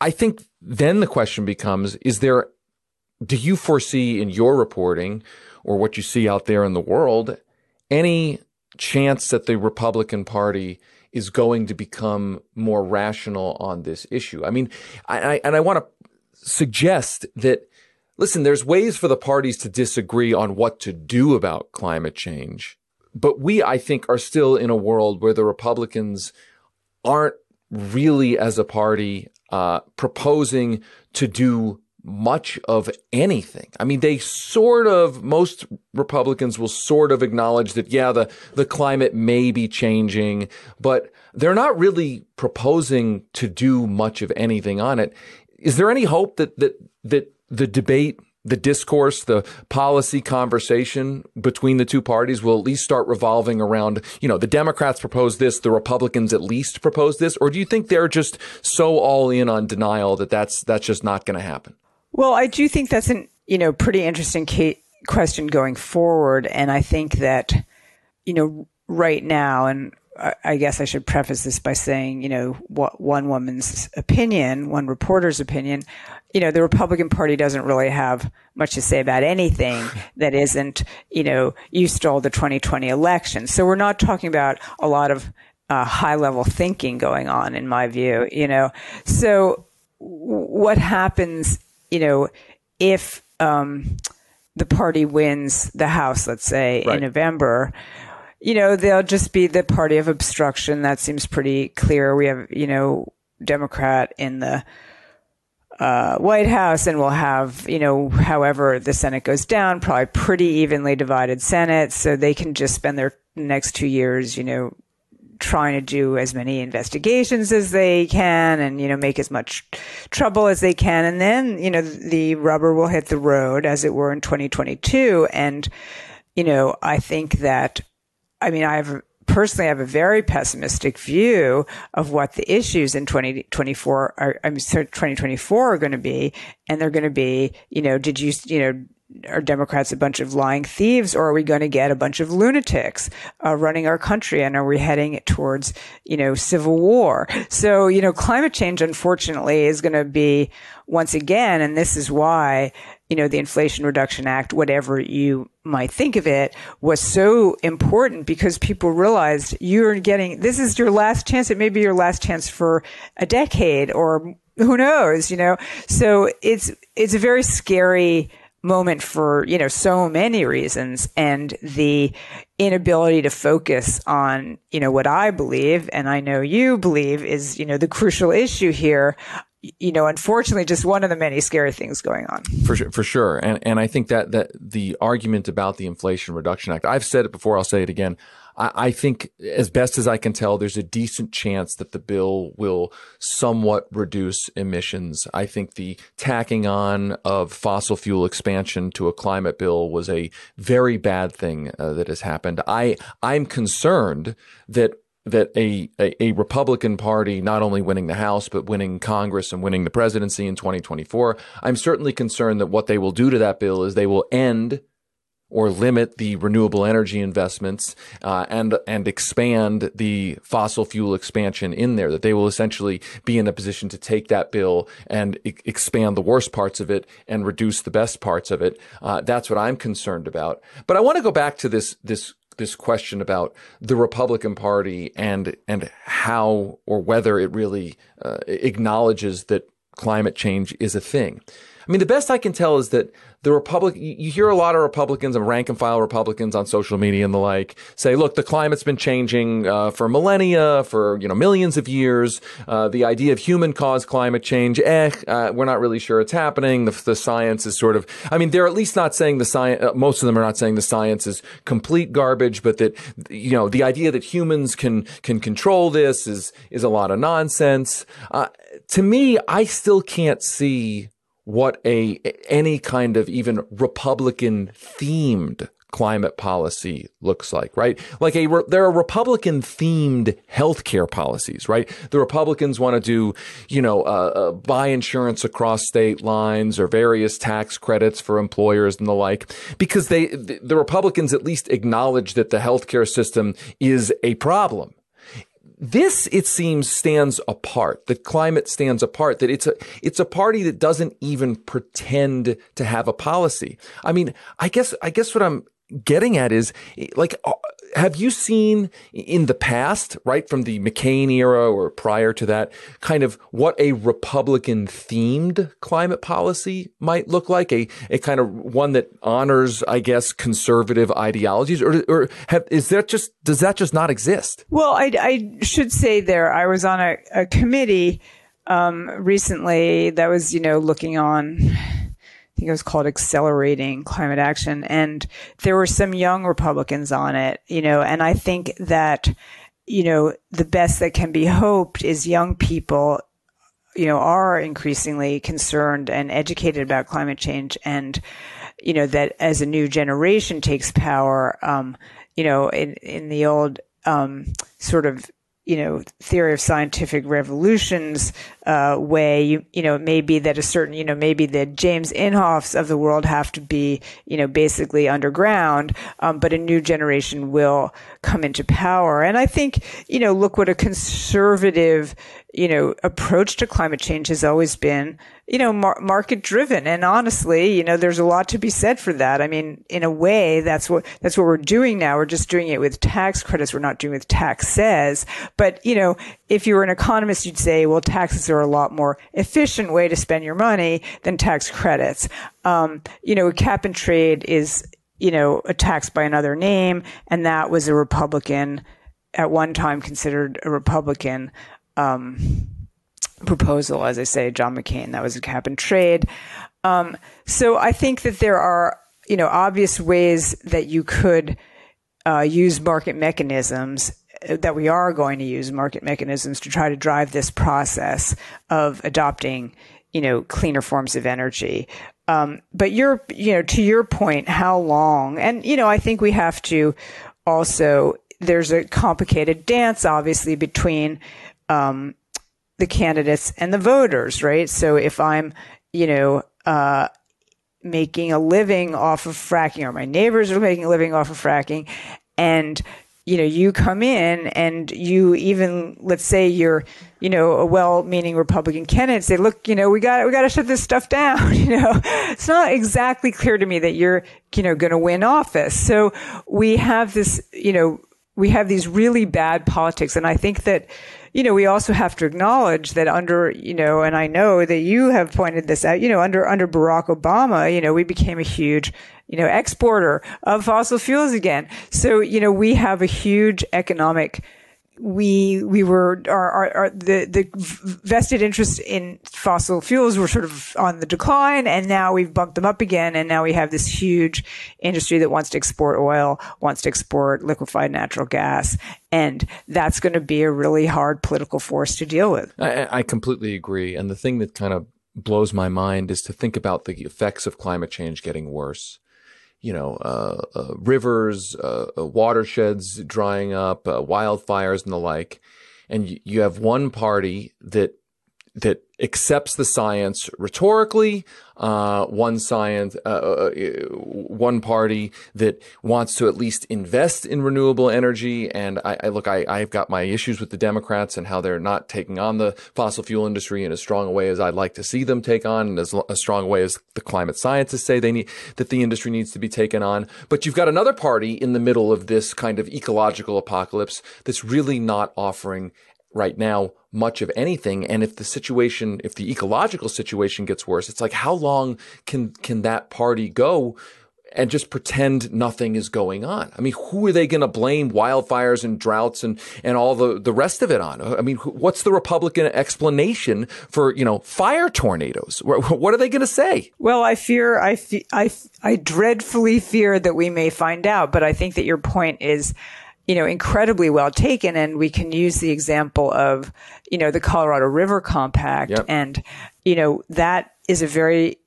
I think then the question becomes, is there, do you foresee in your reporting or what you see out there in the world any chance that the Republican Party is going to become more rational on this issue. I mean, I, I, and I want to suggest that, listen, there's ways for the parties to disagree on what to do about climate change. But we, I think, are still in a world where the Republicans aren't really, as a party, uh, proposing to do much of anything. I mean, they sort of, most Republicans will sort of acknowledge that, yeah, the, the climate may be changing, but they're not really proposing to do much of anything on it. Is there any hope that, that, that the debate, the discourse, the policy conversation between the two parties will at least start revolving around, you know, the Democrats propose this, the Republicans at least propose this, or do you think they're just so all in on denial that that's, that's just not going to happen? Well, I do think that's an you know pretty interesting question going forward, and I think that you know right now, and I guess I should preface this by saying, you know, what one woman's opinion, one reporter's opinion, you know, the Republican Party doesn't really have much to say about anything that isn't, you know, you stole the 2020 election. So we're not talking about a lot of uh, high level thinking going on, in my view, you know. So what happens you know, if um, the party wins the House, let's say right. in November, you know, they'll just be the party of obstruction. That seems pretty clear. We have, you know, Democrat in the uh, White House, and we'll have, you know, however the Senate goes down, probably pretty evenly divided Senate, so they can just spend their next two years, you know, trying to do as many investigations as they can and, you know, make as much trouble as they can. And then, you know, the rubber will hit the road as it were in 2022. And, you know, I think that, I mean, I have personally have a very pessimistic view of what the issues in 2024 are, I mean, 2024 are going to be. And they're going to be, you know, did you, you know, are Democrats a bunch of lying thieves, or are we going to get a bunch of lunatics uh, running our country? And are we heading towards, you know, civil war? So, you know, climate change, unfortunately, is going to be once again, and this is why, you know, the Inflation Reduction Act, whatever you might think of it, was so important because people realized you're getting this is your last chance. It may be your last chance for a decade, or who knows, you know. So it's it's a very scary moment for, you know, so many reasons. And the inability to focus on, you know, what I believe and I know you believe is, you know, the crucial issue here you know, unfortunately, just one of the many scary things going on. For sure, for sure, and and I think that that the argument about the Inflation Reduction Act, I've said it before, I'll say it again. I, I think, as best as I can tell, there's a decent chance that the bill will somewhat reduce emissions. I think the tacking on of fossil fuel expansion to a climate bill was a very bad thing uh, that has happened. I I'm concerned that that a, a, a, Republican Party not only winning the House, but winning Congress and winning the presidency in 2024, I'm certainly concerned that what they will do to that bill is they will end or limit the renewable energy investments uh, and and expand the fossil fuel expansion in there. That they will essentially be in a position to take that bill and expand the worst parts of it and reduce the best parts of it. Uh, that's what I'm concerned about. But I want to go back to this this this question about the Republican Party and and how or whether it really uh, acknowledges that climate change is a thing. I mean, the best I can tell is that the Republic, you hear a lot of Republicans and rank and file Republicans on social media and the like say, look, the climate's been changing uh, for millennia, for, you know, millions of years. Uh, the idea of human caused climate change, eh, uh, we're not really sure it's happening. The, the, science is sort of, I mean, they're at least not saying the science, uh, most of them are not saying the science is complete garbage, but that, you know, the idea that humans can, can control this is, is a lot of nonsense. Uh, to me, I still can't see what a any kind of even Republican themed climate policy looks like, right? Like a there are Republican themed healthcare policies, right? The Republicans want to do, you know, uh, uh, buy insurance across state lines or various tax credits for employers and the like, because they the Republicans at least acknowledge that the healthcare system is a problem this, it seems, stands apart. The climate stands apart. That it's a it's a party that doesn't even pretend to have a policy. I mean, I guess I guess what I'm getting at is like uh, have you seen in the past right from the McCain era or prior to that kind of what a republican themed climate policy might look like? A a kind of one that honors i guess conservative ideologies? Or or have, is that just does that just not exist? Well i, I should say there i was on a, a committee um, recently that was you know looking on think it was called Accelerating Climate Action. And there were some young Republicans on it, you know, and I think that, you know, the best that can be hoped is young people, you know, are increasingly concerned and educated about climate change and, you know, that as a new generation takes power, um, you know, in, in the old, um, sort of you know, theory of scientific revolutions uh, way, you, you know, it may be that a certain, you know, maybe the James Inhofes of the world have to be, you know, basically underground, um, but a new generation will come into power. And I think, you know, look what a conservative, you know, approach to climate change has always been, you know, mar- market driven. And honestly, you know, there's a lot to be said for that. I mean, in a way, that's what, that's what we're doing now. We're just doing it with tax credits. We're not doing it with taxes. But, you know, if you were an economist, you'd say, well, taxes are a lot more efficient way to spend your money than tax credits. Um, you know, cap and trade is, you know, a tax by another name. And that was a Republican at one time considered a Republican um, proposal, as I say, John McCain. That was a cap and trade. Um, so I think that there are, you know, obvious ways that you could uh, use market mechanisms uh, that we are going to use market mechanisms to try to drive this process of adopting, you know, cleaner forms of energy. Um, but you're, you know, to your point, how long? And, you know, I think we have to also, there's a complicated dance, obviously, between, um, the candidates and the voters, right? So if I'm, you know, uh, making a living off of fracking or my neighbors are making a living off of fracking and you know you come in and you even let's say you're you know a well-meaning republican candidate say look you know we got we got to shut this stuff down you know it's not exactly clear to me that you're you know going to win office so we have this you know we have these really bad politics and i think that you know, we also have to acknowledge that under, you know, and I know that you have pointed this out, you know, under, under Barack Obama, you know, we became a huge, you know, exporter of fossil fuels again. So, you know, we have a huge economic we we were our, our, our, the the vested interest in fossil fuels were sort of on the decline, and now we've bumped them up again, and now we have this huge industry that wants to export oil, wants to export liquefied natural gas, and that's going to be a really hard political force to deal with. I, I completely agree, and the thing that kind of blows my mind is to think about the effects of climate change getting worse you know, uh, uh, rivers, uh, uh watersheds drying up, uh, wildfires and the like. And you, you have one party that that accepts the science rhetorically, uh, one science, uh, uh, one party that wants to at least invest in renewable energy. And I, I look, I, I've got my issues with the Democrats and how they're not taking on the fossil fuel industry in as strong a way as I'd like to see them take on, and as a strong way as the climate scientists say they need that the industry needs to be taken on. But you've got another party in the middle of this kind of ecological apocalypse that's really not offering right now much of anything. And if the situation, if the ecological situation gets worse, it's like, how long can, can that party go? and just pretend nothing is going on. I mean, who are they going to blame wildfires and droughts and, and all the, the rest of it on? I mean, what's the Republican explanation for, you know, fire tornadoes? What are they going to say? Well, I fear, I, I, I dreadfully fear that we may find out, but I think that your point is, you know, incredibly well taken. And we can use the example of, you know, the Colorado River Compact. Yep. And, you know, that is a very,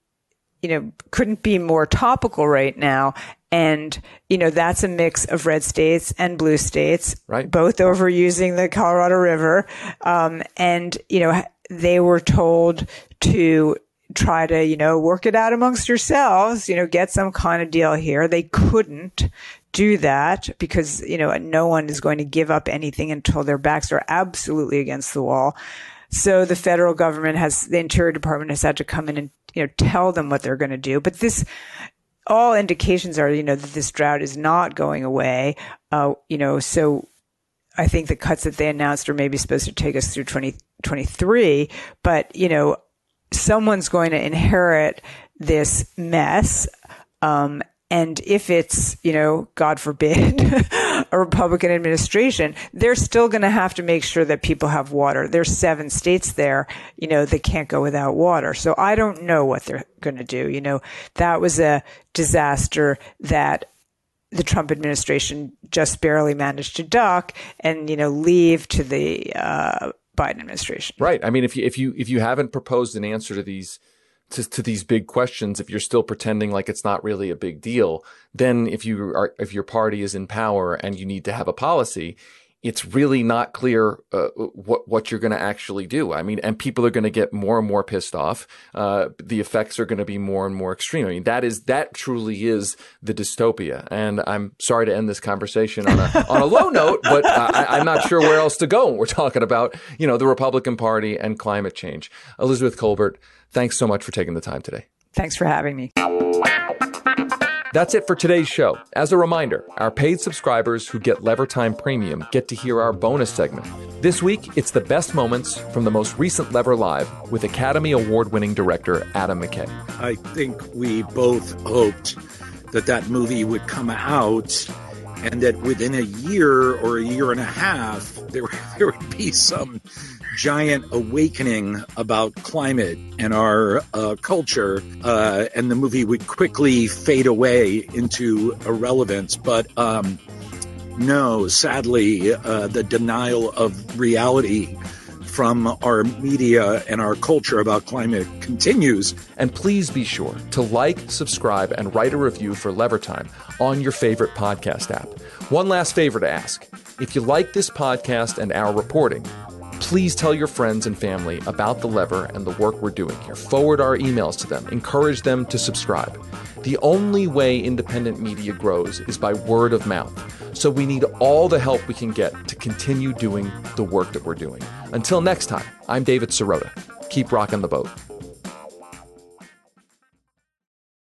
you know, couldn't be more topical right now. And, you know, that's a mix of red states and blue states, right. both overusing the Colorado River. Um, and, you know, they were told to try to, you know, work it out amongst yourselves, you know, get some kind of deal here. They couldn't do that because, you know, no one is going to give up anything until their backs are absolutely against the wall. So the federal government has, the Interior Department has had to come in and, you know, tell them what they're going to do. But this, all indications are, you know, that this drought is not going away. Uh, you know, so I think the cuts that they announced are maybe supposed to take us through 2023. but, you know, someone's going to inherit this mess. Um, and if it's, you know, God forbid, a Republican administration, they're still going to have to make sure that people have water. There's seven states there, you know, that can't go without water. So I don't know what they're going to do. You know, that was a disaster that the Trump administration just barely managed to duck and, you know, leave to the uh, Biden administration. Right. I mean, if you, if you, if you haven't proposed an answer to these to, to these big questions, if you're still pretending like it's not really a big deal, then if you are, if your party is in power and you need to have a policy, it's really not clear uh, what what you're going to actually do. I mean, and people are going to get more and more pissed off. Uh, the effects are going to be more and more extreme. I mean, that is that truly is the dystopia. And I'm sorry to end this conversation on a on a low note, but I, I'm not sure where else to go. We're talking about you know the Republican Party and climate change. Elizabeth Kolbert, Thanks so much for taking the time today. Thanks for having me. That's it for today's show. As a reminder, our paid subscribers who get Lever Time Premium get to hear our bonus segment. This week, it's the best moments from the most recent Lever Live with Academy Award winning director Adam McKay. I think we both hoped that that movie would come out and that within a year or a year and a half, there, there would be some giant awakening about climate and our uh, culture, uh, and the movie would quickly fade away into irrelevance. But um, no, sadly, uh, the denial of reality from our media and our culture about climate continues. And please be sure to like, subscribe, and write a review for Lever Time on your favorite podcast app. One last favor to ask. If you like this podcast and our reporting, Please tell your friends and family about The Lever and the work we're doing here. Forward our emails to them, encourage them to subscribe. The only way independent media grows is by word of mouth. So we need all the help we can get to continue doing the work that we're doing. Until next time, I'm David Sirota. Keep rocking the boat.